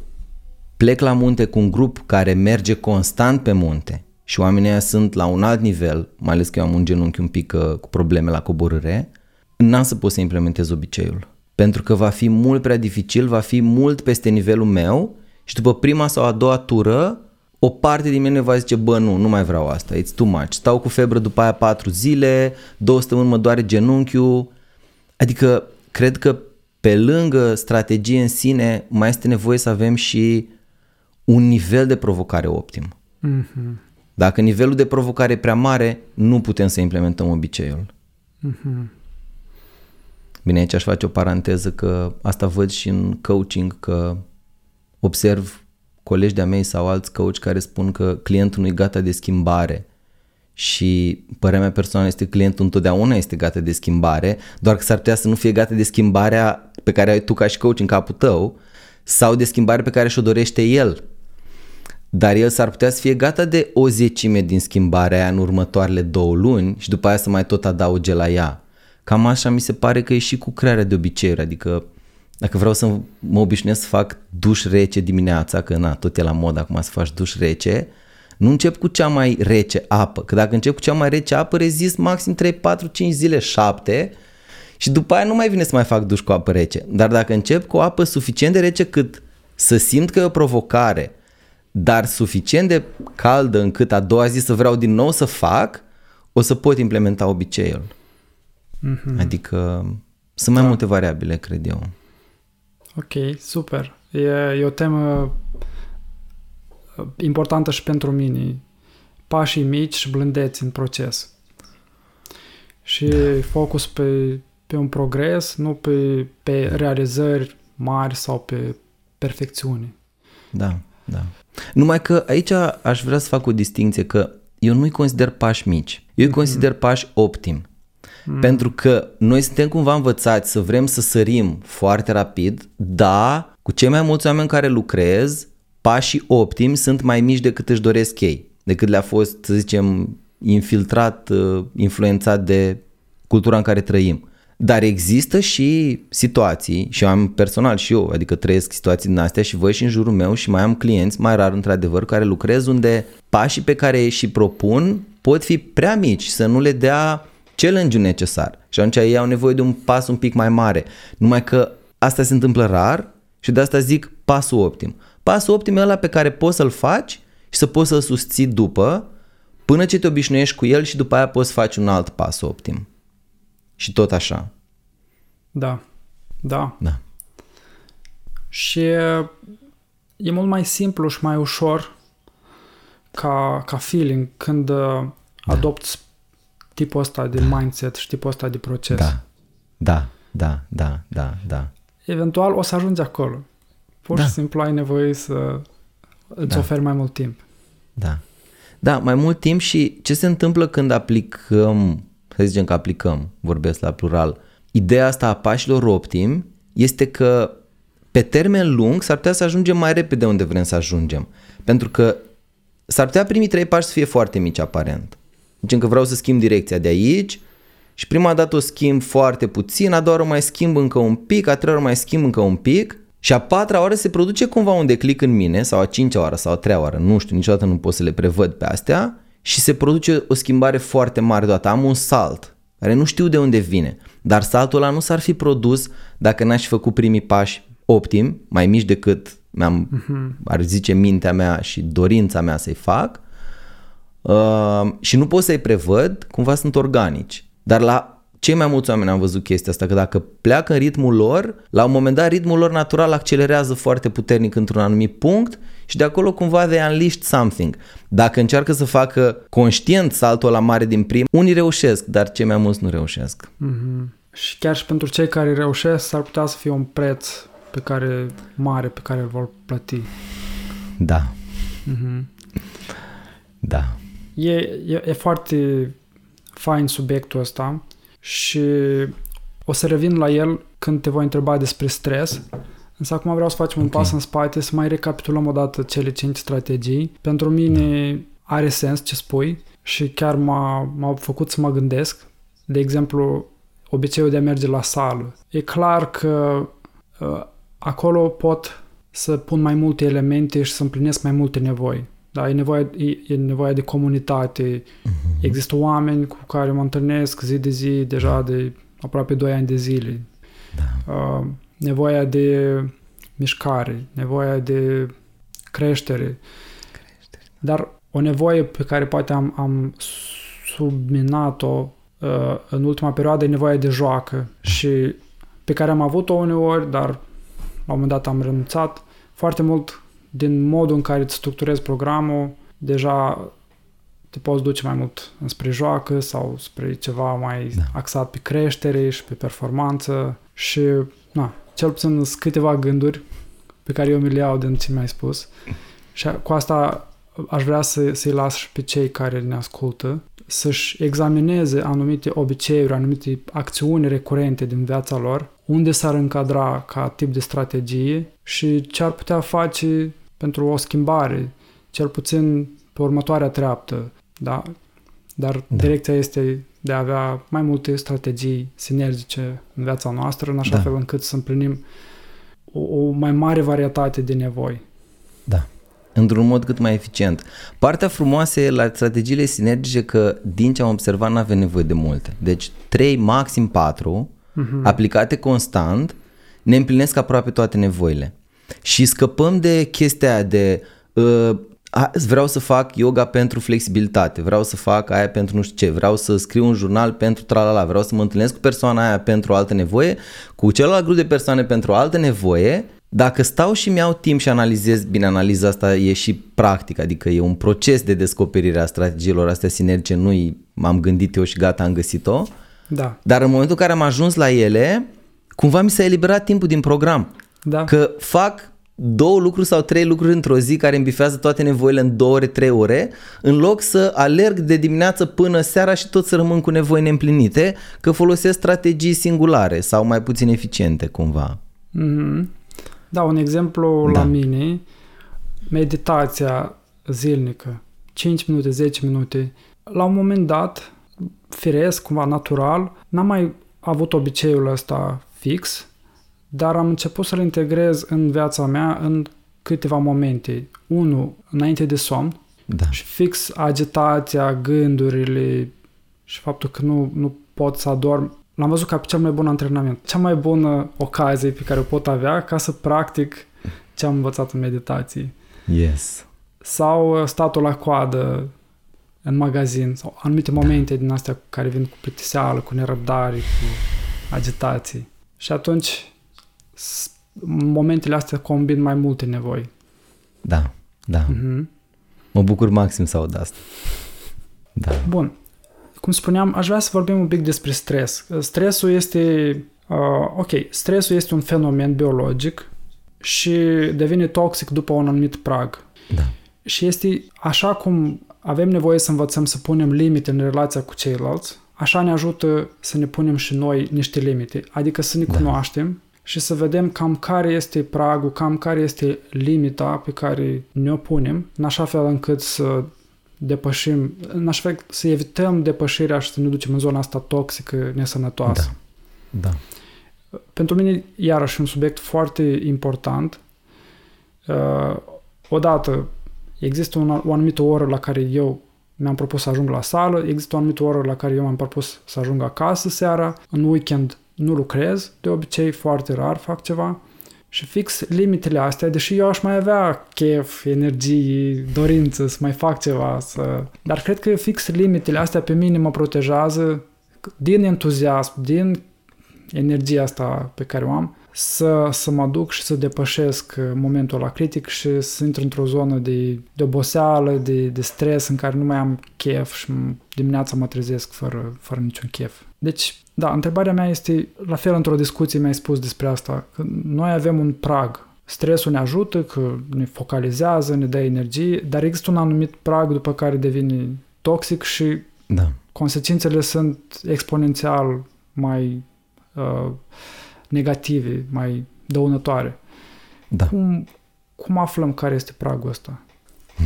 Speaker 2: plec la munte cu un grup care merge constant pe munte și oamenii ăia sunt la un alt nivel, mai ales că eu am un genunchi un pic uh, cu probleme la coborâre, n-am să pot să implementez obiceiul. Pentru că va fi mult prea dificil, va fi mult peste nivelul meu și după prima sau a doua tură, o parte din mine va zice, bă, nu, nu mai vreau asta, it's too much. Stau cu febră după aia patru zile, două săptămâni mă doare genunchiul. Adică, cred că pe lângă strategie în sine, mai este nevoie să avem și un nivel de provocare optim. Mm-hmm. Dacă nivelul de provocare e prea mare, nu putem să implementăm obiceiul. Mm-hmm. Bine, aici aș face o paranteză că asta văd și în coaching, că observ colegi de-a mei sau alți coach care spun că clientul nu e gata de schimbare și părerea mea personală este că clientul întotdeauna este gata de schimbare, doar că s-ar putea să nu fie gata de schimbarea pe care ai tu ca și coach în capul tău sau de schimbare pe care și-o dorește el. Dar el s-ar putea să fie gata de o zecime din schimbarea aia în următoarele două luni și după aia să mai tot adauge la ea. Cam așa mi se pare că e și cu crearea de obiceiuri, adică dacă vreau să mă obișnuiesc să fac duș rece dimineața, că na, tot e la mod acum să faci duș rece, nu încep cu cea mai rece apă, că dacă încep cu cea mai rece apă, rezist maxim 3, 4, 5 zile, 7 și după aia nu mai vine să mai fac duș cu apă rece. Dar dacă încep cu o apă suficient de rece cât să simt că e o provocare, dar suficient de caldă încât a doua zi să vreau din nou să fac, o să pot implementa obiceiul. Mm-hmm. Adică sunt mai da. multe variabile, cred eu.
Speaker 1: Ok, super. E, e o temă uh, importantă și pentru mine. Pașii mici și blândeți în proces. Și da. focus pe, pe un progres, nu pe, pe realizări mari sau pe perfecțiune.
Speaker 2: Da, da. Numai că aici aș vrea să fac o distinție că eu nu-i consider pași mici. Eu îi mm-hmm. consider pași optim. Mm. Pentru că noi suntem cumva învățați să vrem să sărim foarte rapid, dar cu cei mai mulți oameni care lucrez, pașii optimi sunt mai mici decât își doresc ei, decât le-a fost, să zicem, infiltrat, uh, influențat de cultura în care trăim. Dar există și situații, și am personal și eu, adică trăiesc situații din astea și voi și în jurul meu și mai am clienți, mai rar într-adevăr, care lucrez unde pașii pe care și propun pot fi prea mici, să nu le dea challenge necesar. Și atunci ei au nevoie de un pas un pic mai mare. Numai că asta se întâmplă rar și de asta zic pasul optim. Pasul optim e ăla pe care poți să-l faci și să poți să-l susții după până ce te obișnuiești cu el și după aia poți să faci un alt pas optim. Și tot așa.
Speaker 1: Da. Da.
Speaker 2: Da.
Speaker 1: Și e mult mai simplu și mai ușor ca, ca feeling când da. adopți tipul ăsta de da. mindset și tipul ăsta de proces.
Speaker 2: Da, da, da, da, da, da.
Speaker 1: Eventual o să ajungi acolo. Pur da. și simplu ai nevoie să îți da. oferi mai mult timp.
Speaker 2: Da. Da, mai mult timp și ce se întâmplă când aplicăm, să zicem că aplicăm, vorbesc la plural, ideea asta a pașilor optimi este că pe termen lung s-ar putea să ajungem mai repede unde vrem să ajungem. Pentru că s-ar putea primii trei pași să fie foarte mici aparent. Zicem că vreau să schimb direcția de aici și prima dată o schimb foarte puțin, a doua oară mai schimb încă un pic, a treia oară mai schimb încă un pic și a patra oară se produce cumva un declic în mine sau a cincea oară sau a treia oară, nu știu, niciodată nu pot să le prevăd pe astea și se produce o schimbare foarte mare deodată. Am un salt care nu știu de unde vine, dar saltul ăla nu s-ar fi produs dacă n-aș fi făcut primii pași optim, mai mici decât mi-am, uh-huh. ar zice mintea mea și dorința mea să-i fac uh, și nu pot să-i prevăd, cumva sunt organici. Dar la cei mai mulți oameni am văzut chestia asta, că dacă pleacă în ritmul lor, la un moment dat ritmul lor natural accelerează foarte puternic într-un anumit punct și de acolo cumva they unleashed something. Dacă încearcă să facă conștient saltul la mare din prim, unii reușesc, dar cei mai mulți nu reușesc.
Speaker 1: Mm-hmm. Și chiar și pentru cei care reușesc, s-ar putea să fie un preț pe care mare pe care îl vor plăti.
Speaker 2: Da. Mm-hmm. Da.
Speaker 1: E, e, e foarte fain subiectul ăsta și o să revin la el când te voi întreba despre stres. Însă acum vreau să facem okay. un pas în spate, să mai recapitulăm odată cele 5 strategii. Pentru mine da. are sens ce spui și chiar m-a, m-a făcut să mă gândesc. De exemplu, obiceiul de a merge la sală. E clar că uh, acolo pot să pun mai multe elemente și să împlinesc mai multe nevoi. Da, e nevoie, e, e nevoie de comunitate. Uh-huh. Există oameni cu care mă întâlnesc zi de zi, deja de aproape 2 ani de zile. Da. Uh, nevoia de mișcare, nevoia de creștere. creștere. Dar o nevoie pe care poate am, am subminat-o uh, în ultima perioadă e nevoia de joacă și pe care am avut-o uneori, dar la un moment dat am renunțat. Foarte mult din modul în care îți structurezi programul, deja te poți duce mai mult spre joacă sau spre ceva mai da. axat pe creștere și pe performanță și, na, cel puțin sunt câteva gânduri pe care eu mi le iau din ce mi-ai spus și cu asta aș vrea să, să-i las și pe cei care ne ascultă să-și examineze anumite obiceiuri, anumite acțiuni recurente din viața lor, unde s-ar încadra ca tip de strategie și ce ar putea face pentru o schimbare, cel puțin pe următoarea treaptă, da? Dar da. direcția este de a avea mai multe strategii sinergice în viața noastră, în așa da. fel încât să împlinim o, o mai mare varietate de nevoi.
Speaker 2: Da într-un mod cât mai eficient. Partea frumoasă e la strategiile sinergice că din ce am observat nu avem nevoie de multe. Deci 3, maxim 4, uh-huh. Mhm. aplicate constant, ne împlinesc aproape toate nevoile. Și scăpăm de chestia de uh, vreau să fac yoga pentru flexibilitate, vreau să fac aia pentru nu știu ce, vreau să scriu un jurnal pentru tralala, vreau să mă întâlnesc cu persoana aia pentru o altă nevoie, cu celălalt grup de persoane pentru o altă nevoie dacă stau și mi-au timp și analizez, bine, analiza asta e și practic, adică e un proces de descoperire a strategiilor astea sinergice, nu m-am gândit eu și gata, am găsit-o.
Speaker 1: Da.
Speaker 2: Dar în momentul în care am ajuns la ele, cumva mi s-a eliberat timpul din program.
Speaker 1: Da.
Speaker 2: Că fac două lucruri sau trei lucruri într-o zi care îmi bifează toate nevoile în două ore, trei ore, în loc să alerg de dimineață până seara și tot să rămân cu nevoi neîmplinite, că folosesc strategii singulare sau mai puțin eficiente cumva.
Speaker 1: Mm-hmm. Da, un exemplu da. la mine, meditația zilnică, 5 minute, 10 minute, la un moment dat, firesc, cumva natural, n-am mai avut obiceiul ăsta fix, dar am început să-l integrez în viața mea în câteva momente. Unu, înainte de somn
Speaker 2: da.
Speaker 1: și fix agitația, gândurile și faptul că nu, nu pot să adorm l-am văzut ca cel mai bun antrenament, cea mai bună ocazie pe care o pot avea ca să practic ce am învățat în meditație.
Speaker 2: Yes.
Speaker 1: Sau uh, statul la coadă în magazin sau anumite da. momente din astea care vin cu plictiseală, cu nerăbdare, cu agitații. Și atunci momentele astea combin mai multe nevoi.
Speaker 2: Da, da. Mm-hmm. Mă bucur maxim să aud asta. Da.
Speaker 1: Bun cum spuneam, aș vrea să vorbim un pic despre stres. Stresul este, uh, ok, stresul este un fenomen biologic și devine toxic după un anumit prag.
Speaker 2: Da.
Speaker 1: Și este așa cum avem nevoie să învățăm să punem limite în relația cu ceilalți, așa ne ajută să ne punem și noi niște limite, adică să ne da. cunoaștem și să vedem cam care este pragul, cam care este limita pe care ne-o punem, în așa fel încât să depășim, în așa fel să evităm depășirea și să ne ducem în zona asta toxică, nesănătoasă.
Speaker 2: Da. da.
Speaker 1: Pentru mine, iarăși, un subiect foarte important. Uh, odată, există un, o anumită oră la care eu mi-am propus să ajung la sală, există o anumită oră la care eu mi-am propus să ajung acasă seara, în weekend nu lucrez, de obicei foarte rar fac ceva. Și fix limitele astea, deși eu aș mai avea chef, energie, dorință să mai fac ceva, să... dar cred că fix limitele astea pe mine mă protejează din entuziasm, din energia asta pe care o am, să, să mă duc și să depășesc momentul la critic și să intru într-o zonă de, de oboseală, de, de stres în care nu mai am chef și dimineața mă trezesc fără, fără niciun chef. Deci, da, întrebarea mea este, la fel într-o discuție mi-ai spus despre asta, că noi avem un prag. Stresul ne ajută, că ne focalizează, ne dă energie, dar există un anumit prag după care devine toxic și
Speaker 2: da.
Speaker 1: consecințele sunt exponențial mai uh, negative, mai dăunătoare.
Speaker 2: Da.
Speaker 1: Cum, cum aflăm care este pragul ăsta?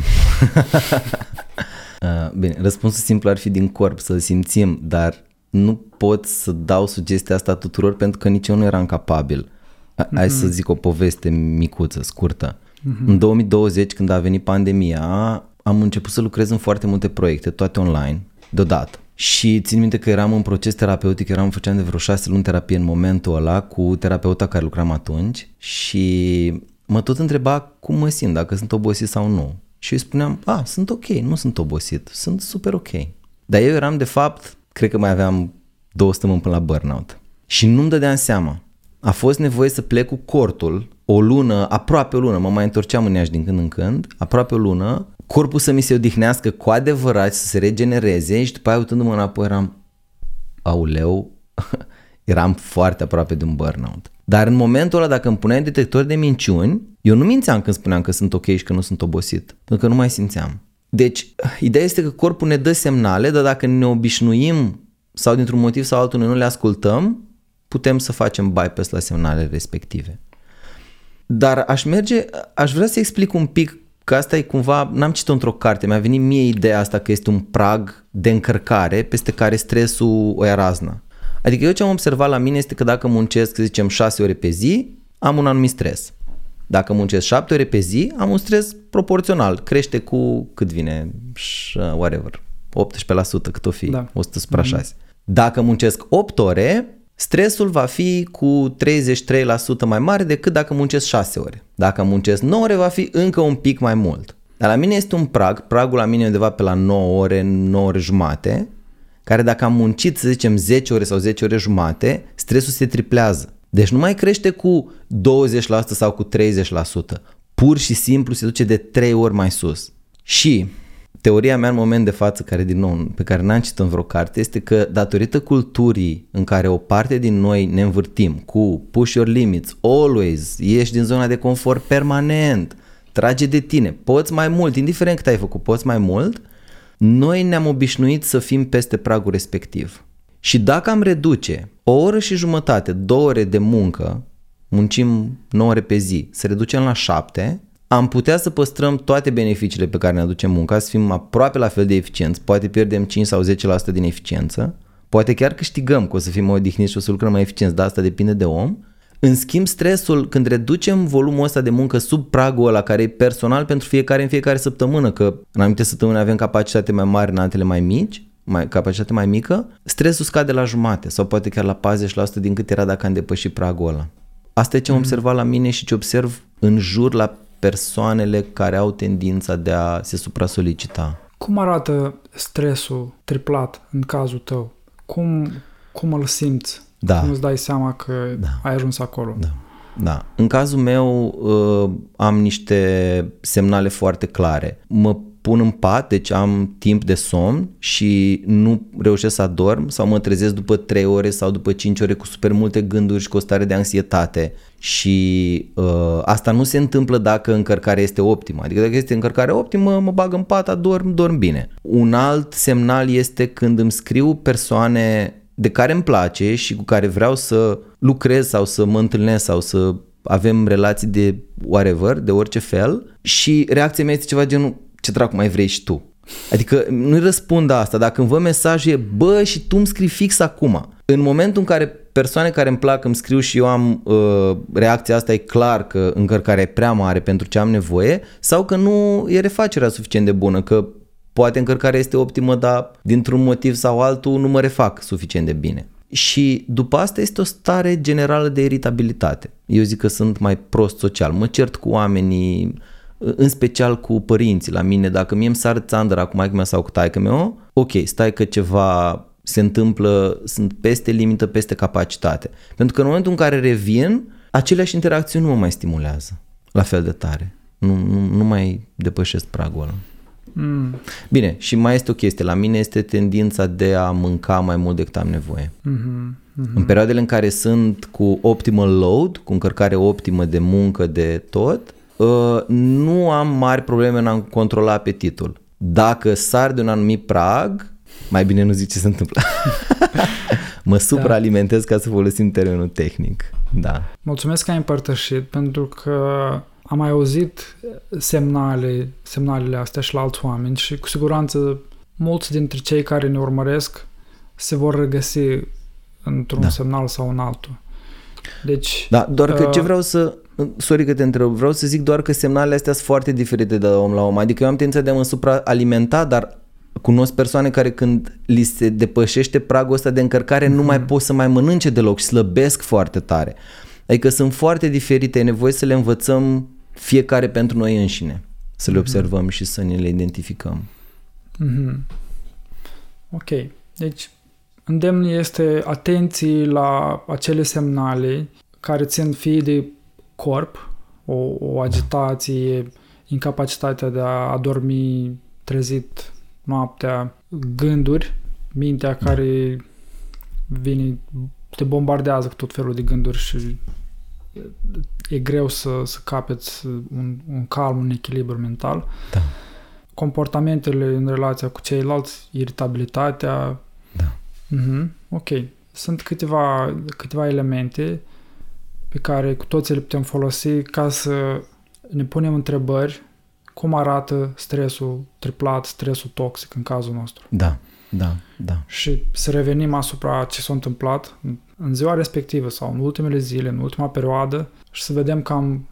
Speaker 2: uh, bine, răspunsul simplu ar fi din corp, să simțim, dar nu pot să dau sugestia asta tuturor pentru că nici eu nu eram capabil. Mm-hmm. Hai să zic o poveste micuță, scurtă. Mm-hmm. În 2020, când a venit pandemia, am început să lucrez în foarte multe proiecte, toate online, deodată. Și țin minte că eram în proces terapeutic, eram făceam de vreo șase luni terapie în momentul ăla cu terapeuta care lucram atunci și mă tot întreba cum mă simt, dacă sunt obosit sau nu. Și îi spuneam, a, sunt ok, nu sunt obosit, sunt super ok. Dar eu eram de fapt, cred că mai aveam două săptămâni până la burnout. Și nu-mi dădeam seama. A fost nevoie să plec cu cortul o lună, aproape o lună, mă mai întorceam în Iași din când în când, aproape o lună, corpul să mi se odihnească cu adevărat, să se regenereze și după aia uitându-mă înapoi eram, auleu, eram foarte aproape de un burnout. Dar în momentul ăla, dacă îmi puneai detector de minciuni, eu nu mințeam când spuneam că sunt ok și că nu sunt obosit, pentru că nu mai simțeam. Deci, ideea este că corpul ne dă semnale, dar dacă ne obișnuim sau dintr-un motiv sau altul noi nu le ascultăm, putem să facem bypass la semnalele respective. Dar aș merge, aș vrea să explic un pic că asta e cumva, n-am citit într-o carte, mi-a venit mie ideea asta că este un prag de încărcare peste care stresul o ia razna. Adică eu ce am observat la mine este că dacă muncesc, să zicem, 6 ore pe zi, am un anumit stres. Dacă muncesc 7 ore pe zi, am un stres proporțional. Crește cu cât vine, whatever, 18% cât o fi, da. 100 supra 6. Mm-hmm. Dacă muncesc 8 ore, stresul va fi cu 33% mai mare decât dacă muncesc 6 ore. Dacă muncesc 9 ore, va fi încă un pic mai mult. Dar la mine este un prag, pragul la mine e undeva pe la 9 ore, 9 ore jumate, care dacă am muncit, să zicem, 10 ore sau 10 ore jumate, stresul se triplează. Deci nu mai crește cu 20% sau cu 30%. Pur și simplu se duce de 3 ori mai sus. Și teoria mea în moment de față, care din nou, pe care n-am citit în vreo carte, este că datorită culturii în care o parte din noi ne învârtim cu push your limits, always, ieși din zona de confort permanent, trage de tine, poți mai mult, indiferent cât ai făcut, poți mai mult, noi ne-am obișnuit să fim peste pragul respectiv. Și dacă am reduce o oră și jumătate, două ore de muncă, muncim 9 ore pe zi, să reducem la 7, am putea să păstrăm toate beneficiile pe care ne aducem munca, să fim aproape la fel de eficienți, poate pierdem 5 sau 10% din eficiență, poate chiar câștigăm că o să fim mai odihniți și o să lucrăm mai eficienți, dar asta depinde de om. În schimb, stresul, când reducem volumul ăsta de muncă sub pragul ăla care e personal pentru fiecare în fiecare săptămână, că în anumite săptămâni avem capacitate mai mare, în altele mai mici, mai, capacitate mai mică, stresul scade la jumate sau poate chiar la 40% din cât era dacă am depășit pragul ăla. Asta e ce am mm. observat la mine și ce observ în jur la persoanele care au tendința de a se supra-solicita.
Speaker 1: Cum arată stresul triplat în cazul tău? Cum, cum îl simți?
Speaker 2: Da.
Speaker 1: Cum îți dai seama că da. ai ajuns acolo?
Speaker 2: Da. Da. În cazul meu uh, am niște semnale foarte clare. Mă pun în pat, deci am timp de somn și nu reușesc să adorm sau mă trezesc după 3 ore sau după 5 ore cu super multe gânduri și cu o stare de anxietate și uh, asta nu se întâmplă dacă încărcarea este optimă. Adică dacă este încărcare optimă, mă bag în pat, adorm, dorm bine. Un alt semnal este când îmi scriu persoane de care îmi place și cu care vreau să lucrez sau să mă întâlnesc sau să avem relații de whatever, de orice fel și reacția mea este ceva genul ce dracu mai vrei și tu? Adică nu-i răspund asta. Dacă îmi văd mesajul e, bă, și tu îmi scrii fix acum. În momentul în care persoane care îmi plac îmi scriu și eu am uh, reacția asta, e clar că încărcarea e prea mare pentru ce am nevoie sau că nu e refacerea suficient de bună, că poate încărcarea este optimă, dar dintr-un motiv sau altul nu mă refac suficient de bine. Și după asta este o stare generală de iritabilitate. Eu zic că sunt mai prost social, mă cert cu oamenii, în special cu părinții la mine, dacă mie îmi sar țandăra cu maică mea sau cu taică meu, ok, stai că ceva se întâmplă, sunt peste limită, peste capacitate. Pentru că în momentul în care revin, aceleași interacțiuni nu mă mai stimulează la fel de tare. Nu, nu, nu mai depășesc pragul ăla. Mm. Bine, și mai este o chestie. La mine este tendința de a mânca mai mult decât am nevoie. Mm-hmm. Mm-hmm. În perioadele în care sunt cu optimal load, cu încărcare optimă de muncă, de tot, uh, nu am mari probleme în a controla apetitul. Dacă sar de un anumit prag, mai bine nu zic ce se întâmplă. mă da. supraalimentez ca să folosim termenul tehnic. Da.
Speaker 1: Mulțumesc că ai împărtășit pentru că am mai auzit semnale, semnalele astea și la alți oameni și cu siguranță mulți dintre cei care ne urmăresc se vor regăsi într-un da. semnal sau în altul. Deci,
Speaker 2: da, doar că uh, ce vreau să sorry că te întreb, vreau să zic doar că semnalele astea sunt foarte diferite de la om la om. Adică eu am tendința de a mă supraalimenta, dar cunosc persoane care când li se depășește pragul ăsta de încărcare mm-hmm. nu mai mhm. pot să mai mănânce deloc și slăbesc foarte tare. Adică sunt foarte diferite, e nevoie să le învățăm fiecare pentru noi înșine, să le mm-hmm. observăm și să ne le identificăm.
Speaker 1: Mm-hmm. Ok, deci îndemn este atenții la acele semnale care țin fie de corp, o, o agitație, incapacitatea de a adormi trezit noaptea, gânduri, mintea da. care vine, te bombardează cu tot felul de gânduri și e greu să, să capeți un, un calm, un echilibru mental.
Speaker 2: Da.
Speaker 1: Comportamentele în relația cu ceilalți, iritabilitatea.
Speaker 2: Da.
Speaker 1: Uh-huh. Ok. Sunt câteva, câteva elemente pe care cu toții le putem folosi ca să ne punem întrebări cum arată stresul triplat, stresul toxic în cazul nostru.
Speaker 2: Da, da, da.
Speaker 1: Și să revenim asupra ce s-a întâmplat în ziua respectivă sau în ultimele zile, în ultima perioadă și să vedem cam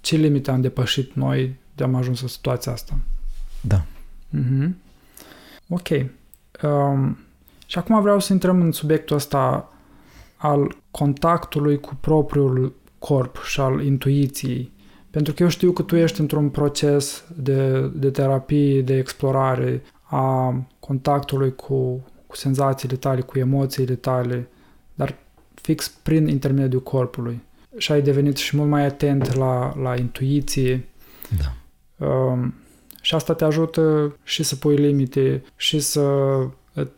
Speaker 1: ce limite am depășit noi de am ajuns în situația asta.
Speaker 2: Da.
Speaker 1: Mm-hmm. Ok. Um, și acum vreau să intrăm în subiectul ăsta al contactului cu propriul corp și al intuiției. Pentru că eu știu că tu ești într-un proces de, de terapie, de explorare a contactului cu, cu senzațiile tale, cu emoțiile tale, dar fix prin intermediul corpului. Și ai devenit și mult mai atent la, la intuiție.
Speaker 2: Da.
Speaker 1: Um, și asta te ajută și să pui limite și să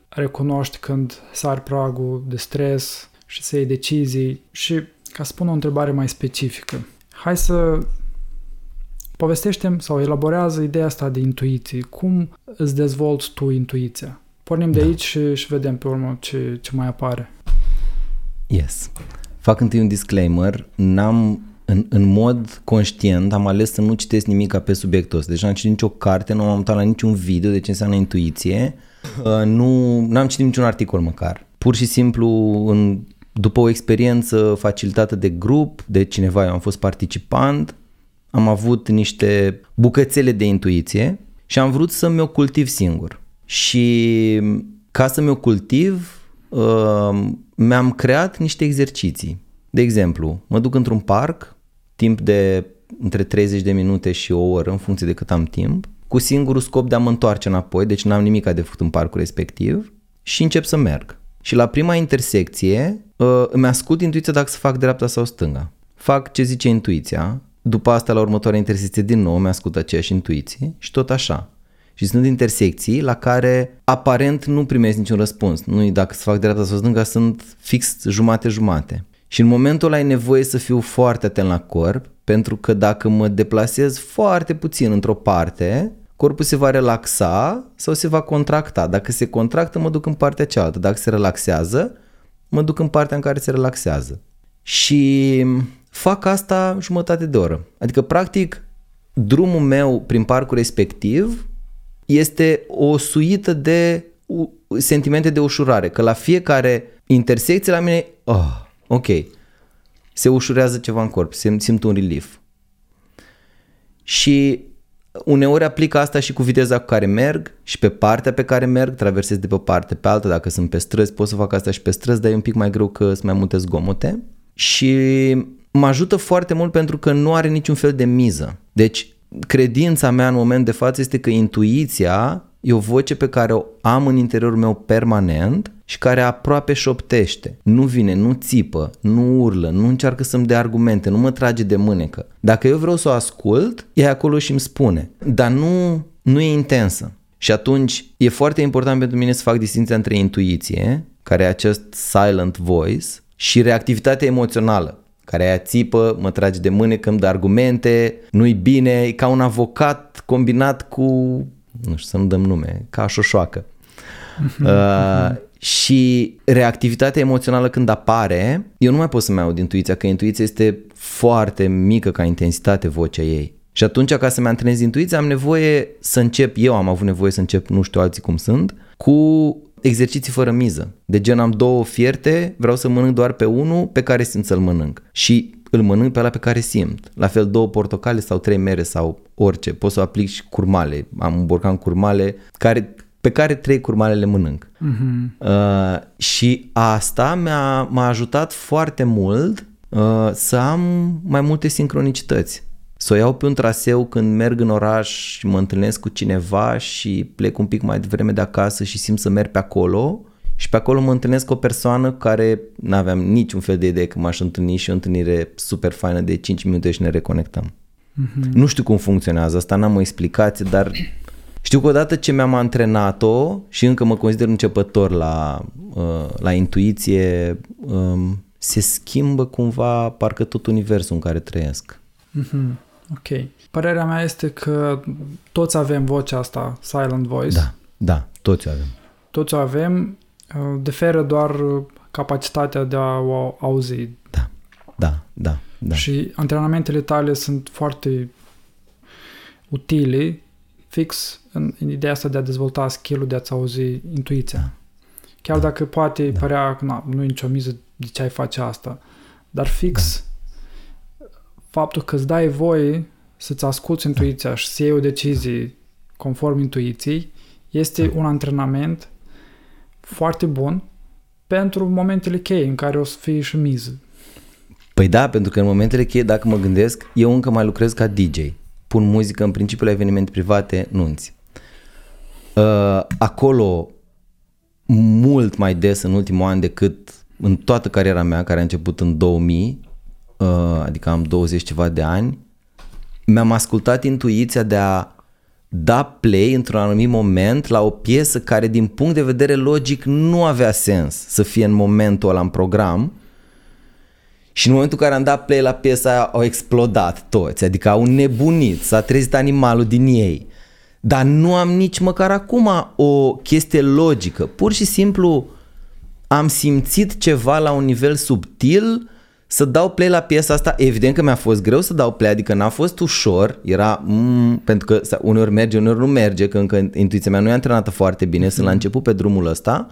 Speaker 1: recunoști când sari pragul de stres și să iei decizii și ca să spun o întrebare mai specifică. Hai să povestește sau elaborează ideea asta de intuiție. Cum îți dezvolți tu intuiția? Pornim de da. aici și, și vedem pe urmă ce, ce mai apare.
Speaker 2: Yes. Fac întâi un disclaimer. N-am în, în mod conștient am ales să nu citesc nimic pe subiectul ăsta. Deci n-am citit nicio carte, nu am uitat la niciun video de ce înseamnă intuiție. Uh, nu am citit niciun articol măcar. Pur și simplu în după o experiență facilitată de grup, de cineva, eu am fost participant, am avut niște bucățele de intuiție și am vrut să mi-o cultiv singur. Și ca să mi-o cultiv, uh, mi-am creat niște exerciții. De exemplu, mă duc într-un parc, timp de între 30 de minute și o oră, în funcție de cât am timp, cu singurul scop de a mă întoarce înapoi, deci n-am nimic de făcut în parcul respectiv și încep să merg. Și la prima intersecție uh, îmi ascult intuiția dacă să fac dreapta sau stânga. Fac ce zice intuiția, după asta la următoarea intersecție din nou îmi ascult aceeași intuiție și tot așa. Și sunt intersecții la care aparent nu primesc niciun răspuns. Nu dacă să fac dreapta sau stânga, sunt fix jumate-jumate. Și în momentul ăla ai nevoie să fiu foarte atent la corp, pentru că dacă mă deplasez foarte puțin într-o parte, corpul se va relaxa sau se va contracta. Dacă se contractă, mă duc în partea cealaltă. Dacă se relaxează, mă duc în partea în care se relaxează. Și fac asta jumătate de oră. Adică, practic, drumul meu prin parcul respectiv este o suită de sentimente de ușurare, că la fiecare intersecție la mine, oh, ok, se ușurează ceva în corp, simt un relief. Și uneori aplic asta și cu viteza cu care merg și pe partea pe care merg, traversez de pe o parte pe alta, dacă sunt pe străzi pot să fac asta și pe străzi, dar e un pic mai greu că sunt mai multe zgomote și mă ajută foarte mult pentru că nu are niciun fel de miză. Deci credința mea în moment de față este că intuiția e o voce pe care o am în interiorul meu permanent și care aproape șoptește. Nu vine, nu țipă, nu urlă, nu încearcă să-mi dea argumente, nu mă trage de mânecă. Dacă eu vreau să o ascult, e acolo și îmi spune. Dar nu, nu e intensă. Și atunci e foarte important pentru mine să fac distinția între intuiție, care e acest silent voice, și reactivitatea emoțională, care aia țipă, mă trage de mânecă, îmi dă argumente, nu-i bine, e ca un avocat combinat cu, nu știu să nu dăm nume, ca șoșoacă. uh, și reactivitatea emoțională când apare, eu nu mai pot să-mi aud intuiția, că intuiția este foarte mică ca intensitate vocea ei. Și atunci ca să-mi antrenez intuiția am nevoie să încep, eu am avut nevoie să încep, nu știu alții cum sunt, cu exerciții fără miză. De gen am două fierte, vreau să mănânc doar pe unul pe care simt să-l mănânc. Și îl mănânc pe ăla pe care simt. La fel două portocale sau trei mere sau orice. Poți să aplic și curmale. Am un borcan curmale care, pe care trei curmale le mănânc. Uh-huh. Uh, și asta mi-a, m-a ajutat foarte mult uh, să am mai multe sincronicități. Să o iau pe un traseu când merg în oraș și mă întâlnesc cu cineva și plec un pic mai devreme de acasă și simt să merg pe acolo și pe acolo mă întâlnesc cu o persoană care nu aveam niciun fel de idee că m-aș întâlni și o întâlnire super faină de 5 minute și ne reconectăm. Mm-hmm. Nu știu cum funcționează asta, n-am o explicație, dar știu că odată ce mi-am antrenat-o și încă mă consider începător la, uh, la intuiție, um, se schimbă cumva parcă tot universul în care trăiesc.
Speaker 1: Mm-hmm. Ok. Părerea mea este că toți avem vocea asta, silent voice.
Speaker 2: Da, da, toți o avem.
Speaker 1: Toți o avem, uh, diferă doar capacitatea de a o auzi.
Speaker 2: Da, da, da. da.
Speaker 1: Și antrenamentele tale sunt foarte utile fix în, în ideea asta de a dezvolta skill-ul de a-ți auzi intuiția. Da. Chiar da. dacă poate da. părea că na, nu e nicio miză de ce ai face asta, dar fix da. Faptul că îți dai voie să-ți asculți da. intuiția și să iei o decizie conform intuiției este da. un antrenament foarte bun pentru momentele cheie în care o să fie și miză.
Speaker 2: Păi da, pentru că în momentele cheie, dacă mă gândesc, eu încă mai lucrez ca DJ. Pun muzică în principiu la evenimente private, nunți. Uh, acolo, mult mai des în ultimul an decât în toată cariera mea, care a început în 2000, uh, adică am 20 ceva de ani, mi-am ascultat intuiția de a da play într-un anumit moment la o piesă care din punct de vedere logic nu avea sens să fie în momentul ăla în program. Și în momentul în care am dat play la piesa aia au explodat toți, adică au nebunit, s-a trezit animalul din ei. Dar nu am nici măcar acum o chestie logică, pur și simplu am simțit ceva la un nivel subtil să dau play la piesa asta, evident că mi-a fost greu să dau play, adică n-a fost ușor, era mm, pentru că uneori merge, uneori nu merge, că încă intuiția mea nu e antrenată foarte bine, mm-hmm. sunt la început pe drumul ăsta,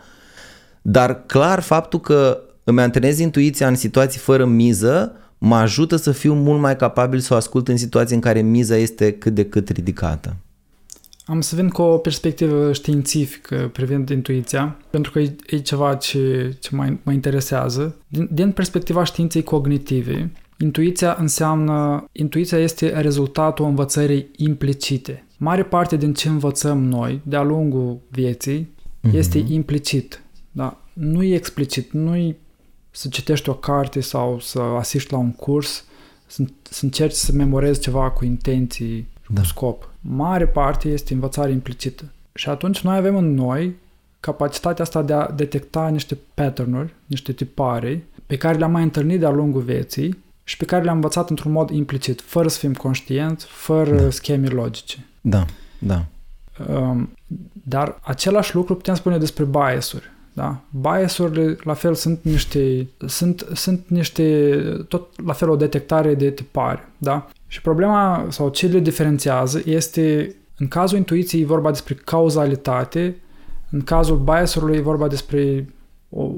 Speaker 2: dar clar faptul că îmi antrenez intuiția în situații fără miză mă ajută să fiu mult mai capabil să o ascult în situații în care miza este cât de cât ridicată.
Speaker 1: Am să vin cu o perspectivă științifică privind intuiția, pentru că e, e ceva ce, ce mă, mă interesează. Din, din perspectiva științei cognitive, intuiția înseamnă, intuiția este rezultatul învățării implicite. Mare parte din ce învățăm noi de-a lungul vieții mm-hmm. este implicit. Da? Nu e explicit, nu e să citești o carte sau să asiști la un curs, să, să încerci să memorezi ceva cu intenții, da. cu scop mare parte este învățare implicită. Și atunci noi avem în noi capacitatea asta de a detecta niște pattern niște tipare pe care le-am mai întâlnit de-a lungul vieții și pe care le-am învățat într-un mod implicit, fără să fim conștienți, fără da. scheme logice.
Speaker 2: Da, da.
Speaker 1: Um, dar același lucru putem spune despre bias-uri. Da? Bias-urile, la fel, sunt niște, sunt, sunt niște, tot la fel, o detectare de tipare. Da? Și problema sau ce le diferențiază este în cazul intuiției e vorba despre cauzalitate, în cazul biasului e vorba despre o,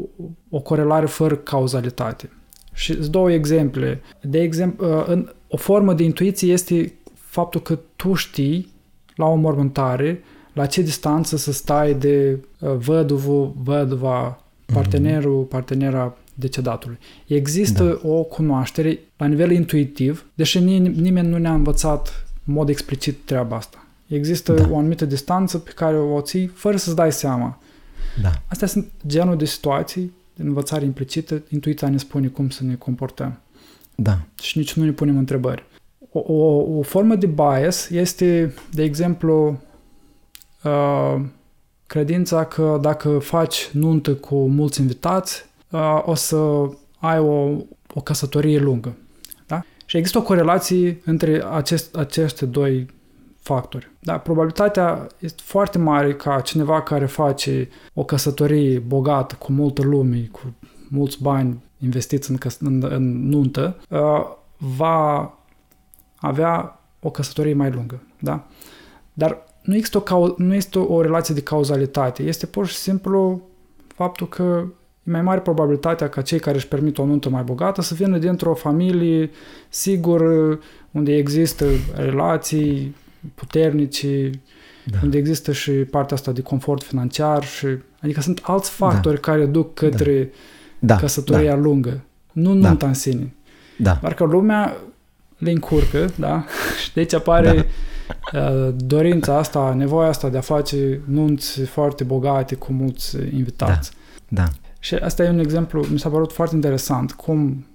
Speaker 1: o corelare fără cauzalitate. Și sunt două exemple. De exemplu, în, o formă de intuiție este faptul că tu știi la o mormântare la ce distanță să stai de uh, văduvul, văduva, partenerul, partenera decedatului. Există da. o cunoaștere la nivel intuitiv, deși nimeni nu ne-a învățat în mod explicit treaba asta. Există da. o anumită distanță pe care o ții fără să-ți dai seama. Da. Astea sunt genul de situații de învățare implicită, intuiția ne spune cum să ne comportăm.
Speaker 2: Da.
Speaker 1: Și nici nu ne punem întrebări. O, o, o formă de bias este, de exemplu, uh, credința că dacă faci nuntă cu mulți invitați, uh, o să ai o, o căsătorie lungă. Da? Și există o corelație între acest, aceste doi factori. Da? Probabilitatea este foarte mare ca cineva care face o căsătorie bogată, cu multă lume, cu mulți bani investiți în, căs- în, în nuntă, uh, va avea o căsătorie mai lungă. Da? Dar nu există, o, cau- nu este o, o relație de cauzalitate. Este pur și simplu faptul că e mai mare probabilitatea ca cei care își permit o nuntă mai bogată să vină dintr-o familie sigur unde există relații puternice, da. unde există și partea asta de confort financiar și adică sunt alți factori da. care duc către da. Da. căsătoria da. lungă, nu da. nunta în sine.
Speaker 2: Da.
Speaker 1: Doar că lumea le încurcă, da? Și de aici apare da. dorința asta, nevoia asta de a face nunți foarte bogate cu mulți invitați.
Speaker 2: Da. da.
Speaker 1: Și asta e un exemplu, mi s-a părut foarte interesant, cum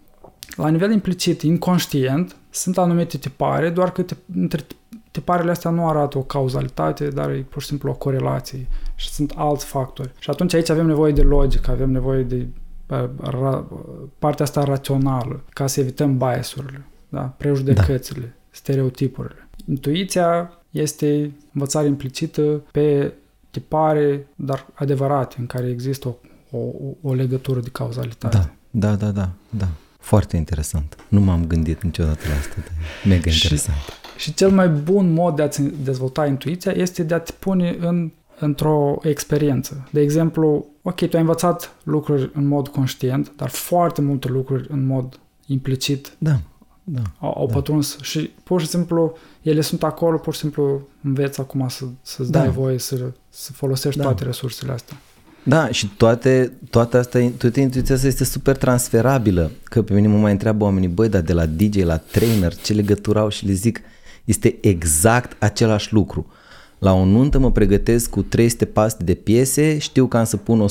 Speaker 1: la nivel implicit, inconștient, sunt anumite tipare, doar că te, între tiparele astea nu arată o cauzalitate, dar e pur și simplu o corelație și sunt alți factori. Și atunci aici avem nevoie de logică, avem nevoie de ra, partea asta rațională, ca să evităm biasurile, da? prejudecățile, da. stereotipurile. Intuiția este învățare implicită pe tipare, dar adevărate, în care există o, o, o legătură de cauzalitate.
Speaker 2: Da, da, da, da, da. Foarte interesant. Nu m-am gândit niciodată la asta. Mega interesant.
Speaker 1: Și, și cel mai bun mod de a-ți dezvolta intuiția este de a te pune în, într-o experiență. De exemplu, ok, tu ai învățat lucruri în mod conștient, dar foarte multe lucruri în mod implicit
Speaker 2: da, da,
Speaker 1: au, au da. pătruns și pur și simplu ele sunt acolo, pur și simplu înveți acum să, să-ți da. dai voie să, să folosești da. toate resursele astea.
Speaker 2: Da, și toate, toate asta, toată intuiția asta este super transferabilă. Că pe mine mă mai întreabă oamenii, băi, dar de la DJ la trainer, ce legătură au? Și le zic, este exact același lucru. La o nuntă mă pregătesc cu 300 paste de piese, știu că am să pun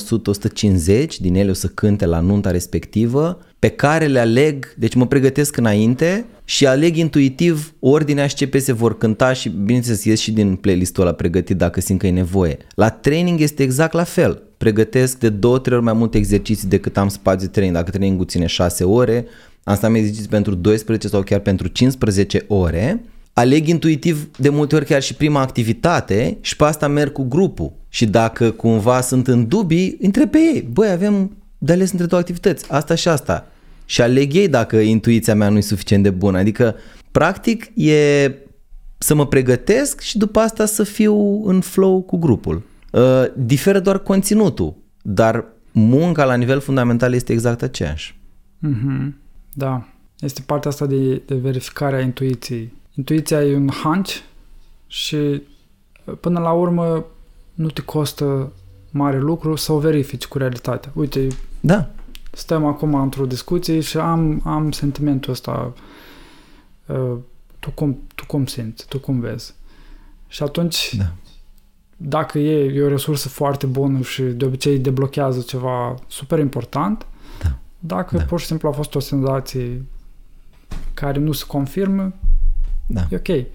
Speaker 2: 100-150, din ele o să cânte la nunta respectivă, pe care le aleg, deci mă pregătesc înainte și aleg intuitiv ordinea și ce piese vor cânta și bineînțeles ies și din playlistul ăla pregătit dacă simt că e nevoie. La training este exact la fel. Pregătesc de două, trei ori mai multe exerciții decât am spațiu de training. Dacă trainingul ține 6 ore, am stat exerciții pentru 12 sau chiar pentru 15 ore aleg intuitiv de multe ori chiar și prima activitate și pe asta merg cu grupul. Și dacă cumva sunt în dubii, întreb pe ei, băi, avem de ales între două activități, asta și asta. Și aleg ei dacă intuiția mea nu e suficient de bună. Adică, practic, e să mă pregătesc și după asta să fiu în flow cu grupul. Uh, diferă doar conținutul, dar munca la nivel fundamental este exact aceeași.
Speaker 1: Mm-hmm. Da. Este partea asta de, de verificare a intuiției Intuiția e un hunch și până la urmă nu te costă mare lucru să o verifici cu realitatea. Uite,
Speaker 2: da.
Speaker 1: stăm acum într-o discuție și am, am sentimentul ăsta. Uh, tu, cum, tu cum simți? Tu cum vezi? Și atunci, da. dacă e, e o resursă foarte bună și de obicei deblochează ceva super important, da. dacă da. pur și simplu a fost o senzație care nu se confirmă,
Speaker 2: da.
Speaker 1: E ok.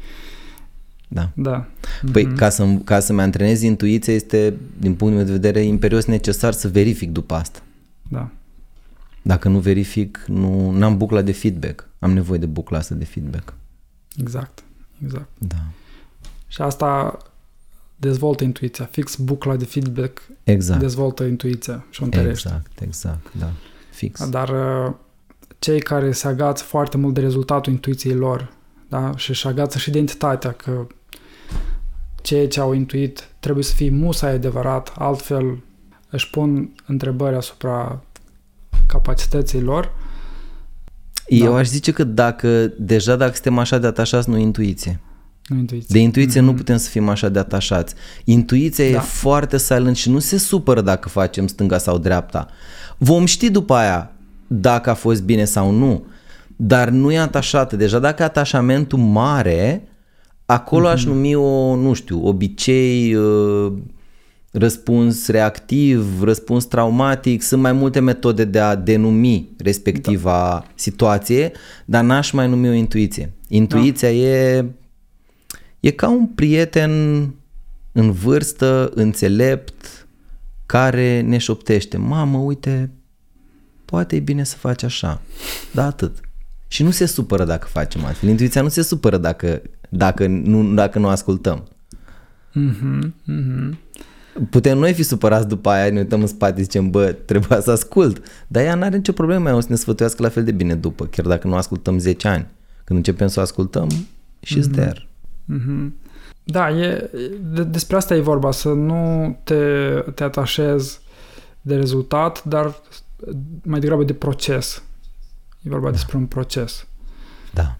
Speaker 2: Da.
Speaker 1: Da.
Speaker 2: Păi mm-hmm. ca, să, ca să-mi antrenez intuiția este, din punctul meu de vedere, imperios necesar să verific după asta.
Speaker 1: Da.
Speaker 2: Dacă nu verific, nu am bucla de feedback. Am nevoie de bucla asta de feedback.
Speaker 1: Exact. Exact.
Speaker 2: Da.
Speaker 1: Și asta dezvoltă intuiția. Fix bucla de feedback
Speaker 2: exact.
Speaker 1: dezvoltă intuiția și o întărește.
Speaker 2: Exact, exact, da. Fix.
Speaker 1: Dar uh, cei care se agață foarte mult de rezultatul intuiției lor da? și își agață și identitatea că ceea ce au intuit trebuie să fie musai adevărat, altfel își pun întrebări asupra capacității lor.
Speaker 2: Eu da. aș zice că dacă, deja dacă suntem așa de atașați, nu intuiție.
Speaker 1: Nu intuiție.
Speaker 2: De intuiție mm-hmm. nu putem să fim așa de atașați. Intuiția da. e foarte silent și nu se supără dacă facem stânga sau dreapta. Vom ști după aia dacă a fost bine sau nu dar nu e atașată. Deja dacă e atașamentul mare, acolo mm-hmm. aș numi o, nu știu, obicei, uh, răspuns reactiv, răspuns traumatic, sunt mai multe metode de a denumi respectiva da. situație, dar n-aș mai numi o intuiție. Intuiția da. e, e ca un prieten în vârstă, înțelept, care ne șoptește, mamă, uite, poate e bine să faci așa, da atât. Și nu se supără dacă facem altfel. Intuiția nu se supără dacă, dacă, nu, dacă nu ascultăm.
Speaker 1: Mm-hmm, mm-hmm.
Speaker 2: Putem noi fi supărați după aia, ne uităm în spate, zicem, bă, trebuia să ascult. Dar ea nu are nicio problemă, ea o să ne sfătuiască la fel de bine după, chiar dacă nu ascultăm 10 ani. Când începem să o ascultăm, she's mm-hmm. there.
Speaker 1: Mm-hmm. Da, e, de, despre asta e vorba, să nu te, te atașezi de rezultat, dar mai degrabă de proces. E vorba da. despre un proces.
Speaker 2: Da.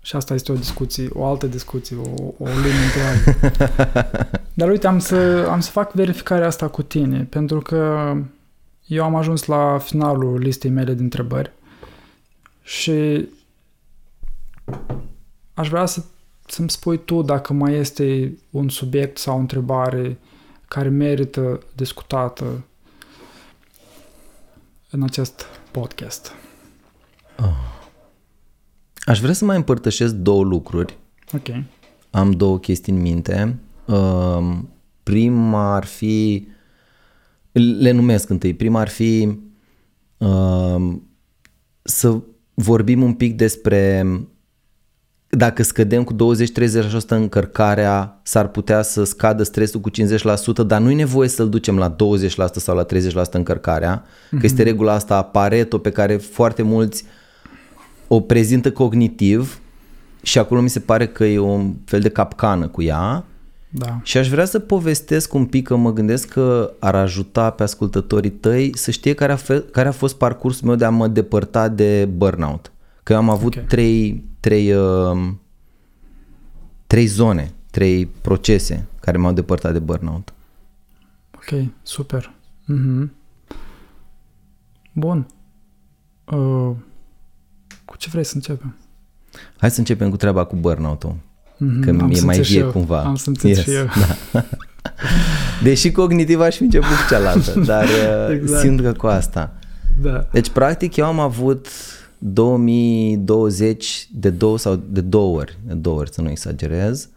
Speaker 1: Și asta este o discuție, o altă discuție, o, o lume întreagă. Dar uite, am să, am să fac verificarea asta cu tine, pentru că eu am ajuns la finalul listei mele de întrebări și aș vrea să, să-mi spui tu dacă mai este un subiect sau o întrebare care merită discutată în acest podcast.
Speaker 2: Oh. Aș vrea să mai împărtășesc două lucruri.
Speaker 1: Ok.
Speaker 2: Am două chestii în minte. Uh, prima ar fi, le numesc întâi, prima ar fi uh, să vorbim un pic despre dacă scădem cu 20-30% încărcarea, s-ar putea să scadă stresul cu 50%, dar nu e nevoie să-l ducem la 20% sau la 30% încărcarea, mm-hmm. că este mhm. regula asta Pareto pe care foarte mulți uh, o prezintă cognitiv și acolo mi se pare că e un fel de capcană cu ea.
Speaker 1: Da.
Speaker 2: Și aș vrea să povestesc un pic, că mă gândesc că ar ajuta pe ascultătorii tăi să știe care a, fe, care a fost parcursul meu de a mă depărta de burnout. Că eu am avut okay. trei, trei, uh, trei zone, trei procese care m-au depărtat de burnout.
Speaker 1: Ok, super. Mm-hmm. Bun. Uh, cu ce vrei să începem?
Speaker 2: Hai să începem cu treaba cu burnout-ul. Mm-hmm, că mi-e mai vie cumva.
Speaker 1: Am simțit yes, și eu. Da.
Speaker 2: Deși cognitiv aș fi început cu cealaltă, dar uh, exact. simt că cu asta.
Speaker 1: Da.
Speaker 2: Deci, practic, eu am avut 2020 de două sau de două ori, de două ori să nu exagerez.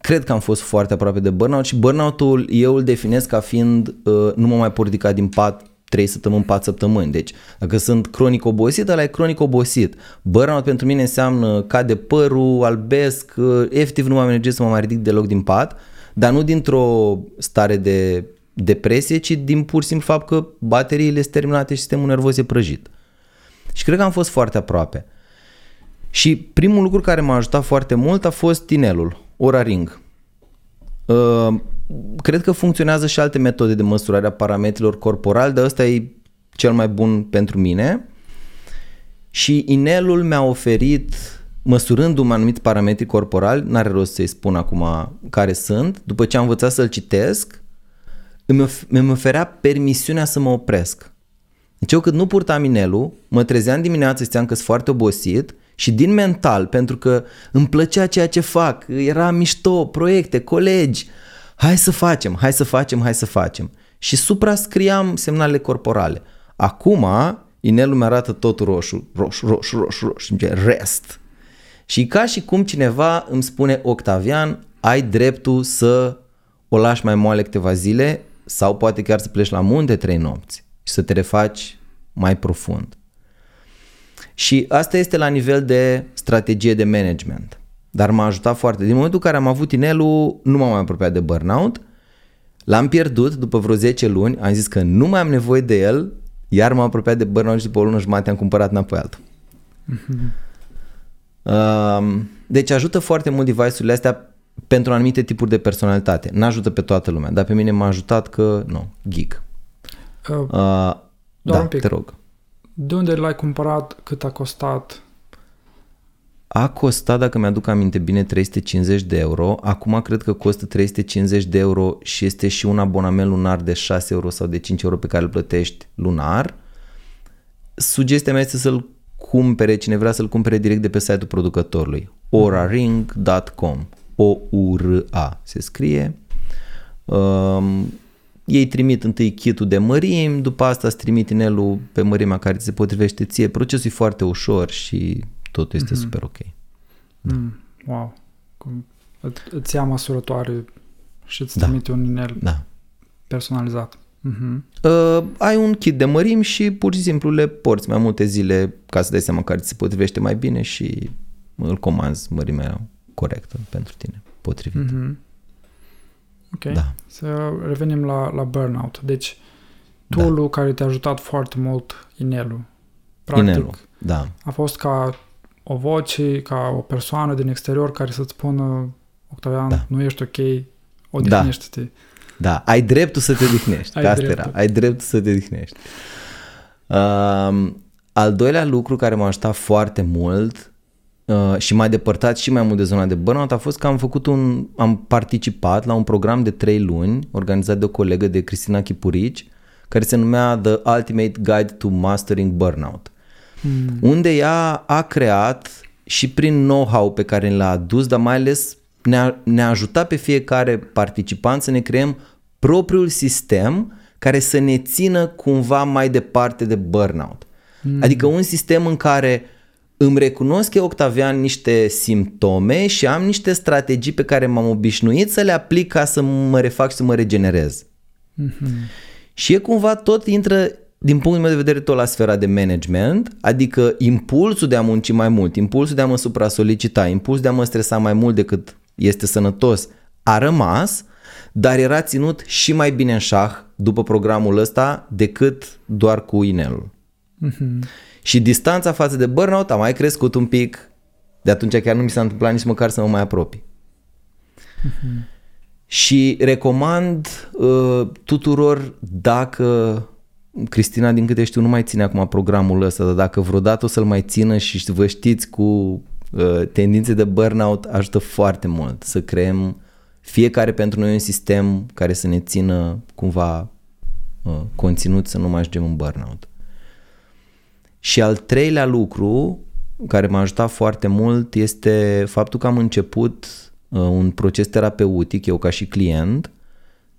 Speaker 2: Cred că am fost foarte aproape de burnout și burnout-ul eu îl definesc ca fiind uh, nu mă mai pot ridica din pat 3 săptămâni, 4 săptămâni. Deci dacă sunt cronic obosit, ăla e cronic obosit. Burnout pentru mine înseamnă cade părul, albesc, efectiv nu mai am energie să mă mai ridic deloc din pat, dar nu dintr-o stare de depresie, ci din pur și simplu fapt că bateriile sunt terminate și sistemul nervos e prăjit. Și cred că am fost foarte aproape. Și primul lucru care m-a ajutat foarte mult a fost tinelul, Ora Ring. Uh, cred că funcționează și alte metode de măsurare a parametrilor corporali, dar ăsta e cel mai bun pentru mine. Și inelul mi-a oferit, măsurându-mi anumit parametri corporali, n-are rost să-i spun acum care sunt, după ce am învățat să-l citesc, îmi, of- îmi oferea permisiunea să mă opresc. Deci eu cât nu purtam inelul, mă trezeam dimineața, știam că sunt foarte obosit și din mental, pentru că îmi plăcea ceea ce fac, era mișto, proiecte, colegi, hai să facem, hai să facem, hai să facem. Și suprascriam semnalele corporale. Acum, inelul mi-arată tot roșu, roșu, roșu, roșu, roșu, și rest. Și ca și cum cineva îmi spune, Octavian, ai dreptul să o lași mai moale câteva zile sau poate chiar să pleci la munte trei nopți și să te refaci mai profund. Și asta este la nivel de strategie de management. Dar m-a ajutat foarte. Din momentul în care am avut inelul, nu m-am mai apropiat de burnout. L-am pierdut după vreo 10 luni, am zis că nu mai am nevoie de el, iar m-am apropiat de burnout și după o lună jumate am cumpărat înapoi altul. Mm-hmm. deci ajută foarte mult device-urile astea pentru anumite tipuri de personalitate. Nu-ajută pe toată lumea, dar pe mine m-a ajutat că, nu, geek. Uh, uh, da, un pic. te rog.
Speaker 1: De unde l-ai cumpărat? Cât a costat?
Speaker 2: A costat, dacă mi-aduc aminte bine, 350 de euro. Acum cred că costă 350 de euro și este și un abonament lunar de 6 euro sau de 5 euro pe care îl plătești lunar. Sugestia mea este să-l cumpere, cine vrea să-l cumpere direct de pe site-ul producătorului. oraring.com O-U-R-A se scrie. Um, ei trimit întâi kitul de mărimi, după asta îți trimit inelul pe mărimea care ți se potrivește ție. Procesul e foarte ușor și totul este mm-hmm. super ok.
Speaker 1: Da. Mm, wow. îți ia măsurătoare și îți da. trimite un inel
Speaker 2: da.
Speaker 1: personalizat. Mm-hmm.
Speaker 2: Uh, ai un kit de mărimi și pur și simplu le porți mai multe zile ca să dai seama care ți se potrivește mai bine și îl comanzi mărimea corectă pentru tine, potrivit. Mm-hmm.
Speaker 1: Ok. Da. Să revenim la, la burnout. Deci, tool da. care te-a ajutat foarte mult, inelul.
Speaker 2: Practic, inelul, da.
Speaker 1: a fost ca o voce, ca o persoană din exterior care să-ți spună Octavian, da. nu ești ok, odihnește-te. Da.
Speaker 2: da, ai dreptul să te odihnești, ai, dreptul. Era. ai dreptul să te odihnești. Uh, al doilea lucru care m-a ajutat foarte mult uh, și m-a depărtat și mai mult de zona de burnout a fost că am făcut un, am participat la un program de trei luni organizat de o colegă de Cristina Chipurici care se numea The Ultimate Guide to Mastering Burnout. Mm. Unde ea a creat și prin know-how pe care l-a adus, dar mai ales ne-a, ne-a ajutat pe fiecare participant să ne creăm propriul sistem care să ne țină cumva mai departe de burnout. Mm. Adică un sistem în care îmi recunosc eu, Octavian, niște simptome și am niște strategii pe care m-am obișnuit să le aplic ca să mă refac și să mă regenerez. Mm-hmm. Și e cumva tot intră, din punctul meu de vedere, tot la sfera de management, adică impulsul de a munci mai mult, impulsul de a mă supra-solicita, impulsul de a mă stresa mai mult decât este sănătos, a rămas, dar era ținut și mai bine în șah după programul ăsta decât doar cu inelul. Mm-hmm. Și distanța față de burnout a mai crescut un pic, de atunci chiar nu mi s-a întâmplat nici măcar să mă mai apropii. Mm-hmm. Și recomand uh, tuturor dacă Cristina, din câte știu, nu mai ține acum programul ăsta, dar dacă vreodată o să-l mai țină și vă știți cu uh, tendințe de burnout, ajută foarte mult să creăm fiecare pentru noi un sistem care să ne țină cumva uh, conținut să nu mai ajungem în burnout. Și al treilea lucru care m-a ajutat foarte mult este faptul că am început uh, un proces terapeutic, eu ca și client,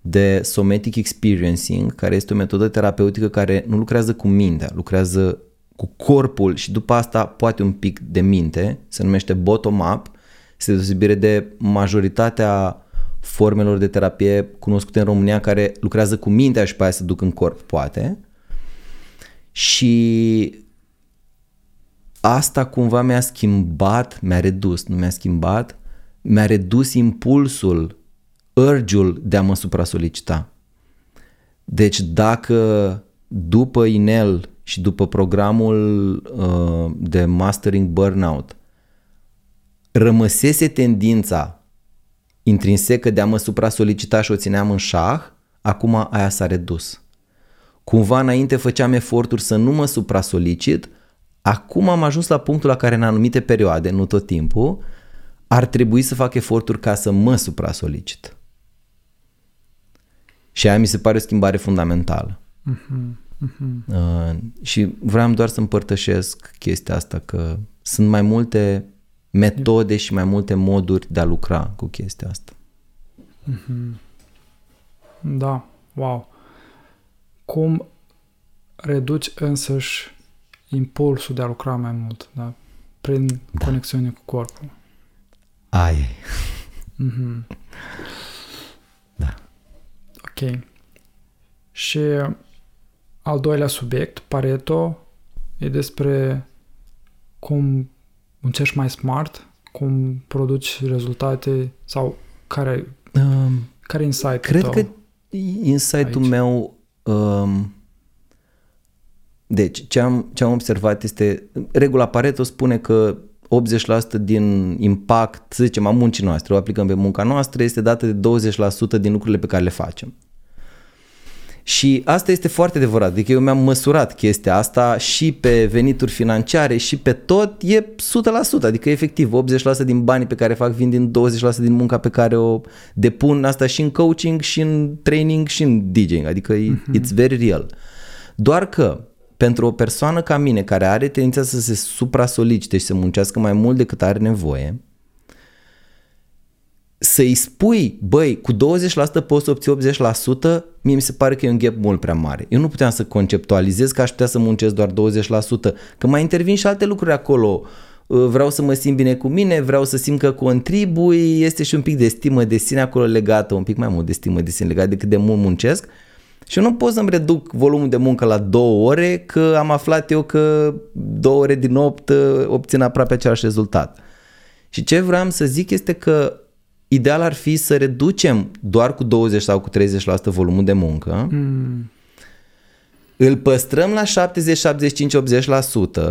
Speaker 2: de somatic experiencing, care este o metodă terapeutică care nu lucrează cu mintea, lucrează cu corpul și după asta poate un pic de minte, se numește bottom-up, este deosebire de majoritatea formelor de terapie cunoscute în România care lucrează cu mintea și pe aia se duc în corp, poate. Și asta cumva mi-a schimbat, mi-a redus, nu mi-a schimbat, mi-a redus impulsul, urgiul de a mă supra-solicita. Deci dacă după Inel și după programul uh, de Mastering Burnout rămăsese tendința intrinsecă de a mă supra-solicita și o țineam în șah, acum aia s-a redus. Cumva înainte făceam eforturi să nu mă supra-solicit, Acum am ajuns la punctul la care în anumite perioade, nu tot timpul, ar trebui să fac eforturi ca să mă supra-solicit. Și aia mi se pare o schimbare fundamentală. Uh-huh, uh-huh. Uh, și vreau doar să împărtășesc chestia asta, că sunt mai multe metode și mai multe moduri de a lucra cu chestia asta.
Speaker 1: Uh-huh. Da, wow. Cum reduci însăși impulsul de a lucra mai mult, da? Prin da. conexiune cu corpul.
Speaker 2: Ai. Mm-hmm. Da.
Speaker 1: Ok. Și al doilea subiect, Pareto, e despre cum muncești mai smart, cum produci rezultate sau care, um, care insight
Speaker 2: Cred tău că insight-ul aici? meu um, deci, ce am, ce am observat este, regula Pareto spune că 80% din impact, să zicem, a muncii noastre, o aplicăm pe munca noastră, este dată de 20% din lucrurile pe care le facem. Și asta este foarte adevărat, adică eu mi-am măsurat chestia asta și pe venituri financiare și pe tot, e 100%, adică efectiv 80% din banii pe care fac vin din 20% din munca pe care o depun, asta și în coaching, și în training, și în DJing, adică mm-hmm. it's very real. Doar că pentru o persoană ca mine care are tendința să se supra-solicite și să muncească mai mult decât are nevoie, să-i spui, băi, cu 20% poți să obții 80%, mie mi se pare că e un gap mult prea mare. Eu nu puteam să conceptualizez că aș putea să muncesc doar 20%, că mai intervin și alte lucruri acolo. Uh, vreau să mă simt bine cu mine, vreau să simt că contribui, este și un pic de stimă de sine acolo legată, un pic mai mult de stimă de sine legată de cât de mult muncesc și eu nu pot să-mi reduc volumul de muncă la două ore că am aflat eu că două ore din opt uh, obțin aproape același rezultat. Și ce vreau să zic este că ideal ar fi să reducem doar cu 20 sau cu 30% volumul de muncă mm. îl păstrăm la 70, 75,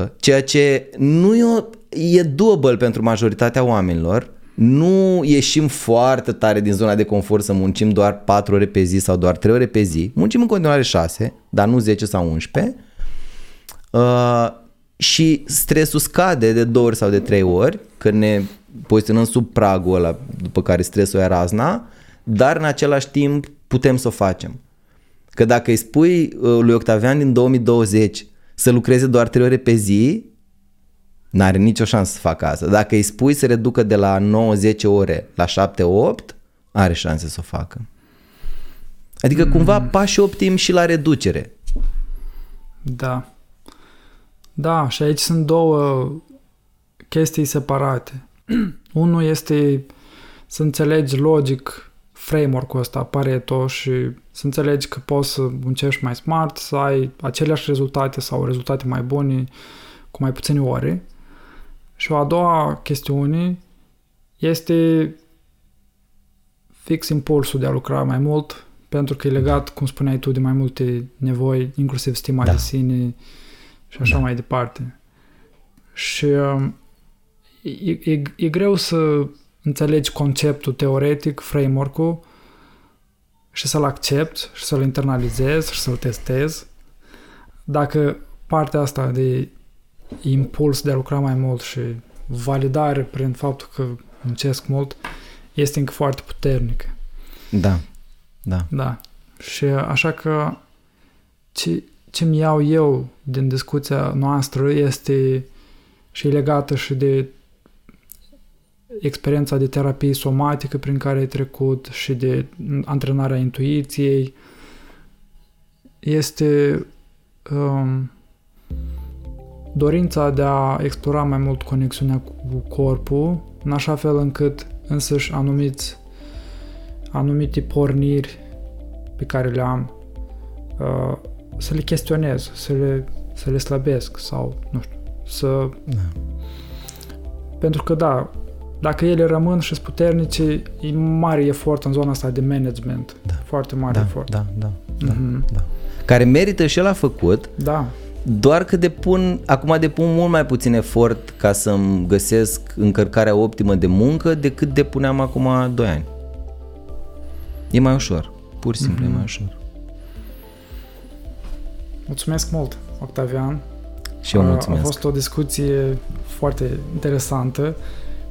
Speaker 2: 80%, ceea ce nu e, o, e doable pentru majoritatea oamenilor, nu ieșim foarte tare din zona de confort să muncim doar 4 ore pe zi sau doar 3 ore pe zi, muncim în continuare 6, dar nu 10 sau 11, uh, și stresul scade de 2 ori sau de 3 ori, când ne poziționăm sub pragul ăla după care stresul e razna, dar în același timp putem să o facem. Că dacă îi spui uh, lui Octavian din 2020 să lucreze doar 3 ore pe zi, n-are nicio șansă să facă asta. Dacă îi spui să reducă de la 9-10 ore la 7-8, are șanse să o facă. Adică mm. cumva pași optim și la reducere.
Speaker 1: Da. Da, și aici sunt două chestii separate. Unul este să înțelegi logic framework-ul ăsta, Pareto, și să înțelegi că poți să muncești mai smart, să ai aceleași rezultate sau rezultate mai bune cu mai puține ore. Și o a doua chestiune este fix impulsul de a lucra mai mult, pentru că e legat, cum spuneai tu, de mai multe nevoi, inclusiv stima da. de sine și așa da. mai departe. Și um, e, e, e greu să înțelegi conceptul teoretic, framework-ul și să-l accepti și să-l internalizezi și să-l testezi. Dacă partea asta de impuls de a lucra mai mult și validare prin faptul că muncesc mult este încă foarte puternică.
Speaker 2: Da, da.
Speaker 1: Da. Și așa că ce, ce-mi iau eu din discuția noastră este și legată și de experiența de terapie somatică prin care ai trecut și de antrenarea intuiției este um, dorința de a explora mai mult conexiunea cu corpul, în așa fel încât însăși anumiți, anumite porniri pe care le am uh, să le chestionez, să le, să le slăbesc sau, nu știu, să... Da. Pentru că, da, dacă ele rămân și sunt puternice, e mare efort în zona asta de management. Da. Foarte mare
Speaker 2: da,
Speaker 1: efort.
Speaker 2: Da, da, da, mm-hmm. da. Care merită și el a făcut.
Speaker 1: Da.
Speaker 2: Doar că depun, acum depun mult mai puțin efort ca să-mi găsesc încărcarea optimă de muncă decât depuneam acum 2 ani. E mai ușor. Pur și simplu mm-hmm. e mai ușor.
Speaker 1: Mulțumesc mult, Octavian.
Speaker 2: Și eu mulțumesc.
Speaker 1: A fost o discuție foarte interesantă.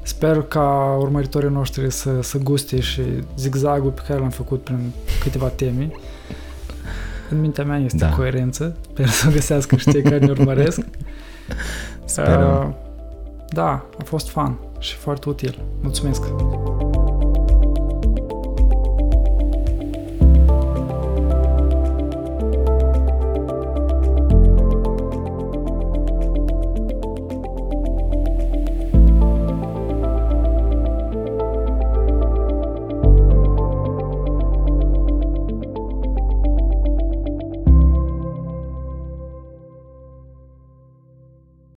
Speaker 1: Sper ca urmăritorii noștri să, să guste și zigzagul pe care l-am făcut prin câteva teme. În mintea mea este da. coerență, pentru să găsească și cei care ne urmăresc.
Speaker 2: Sperăm. Uh,
Speaker 1: da, a fost fan și foarte util. Mulțumesc!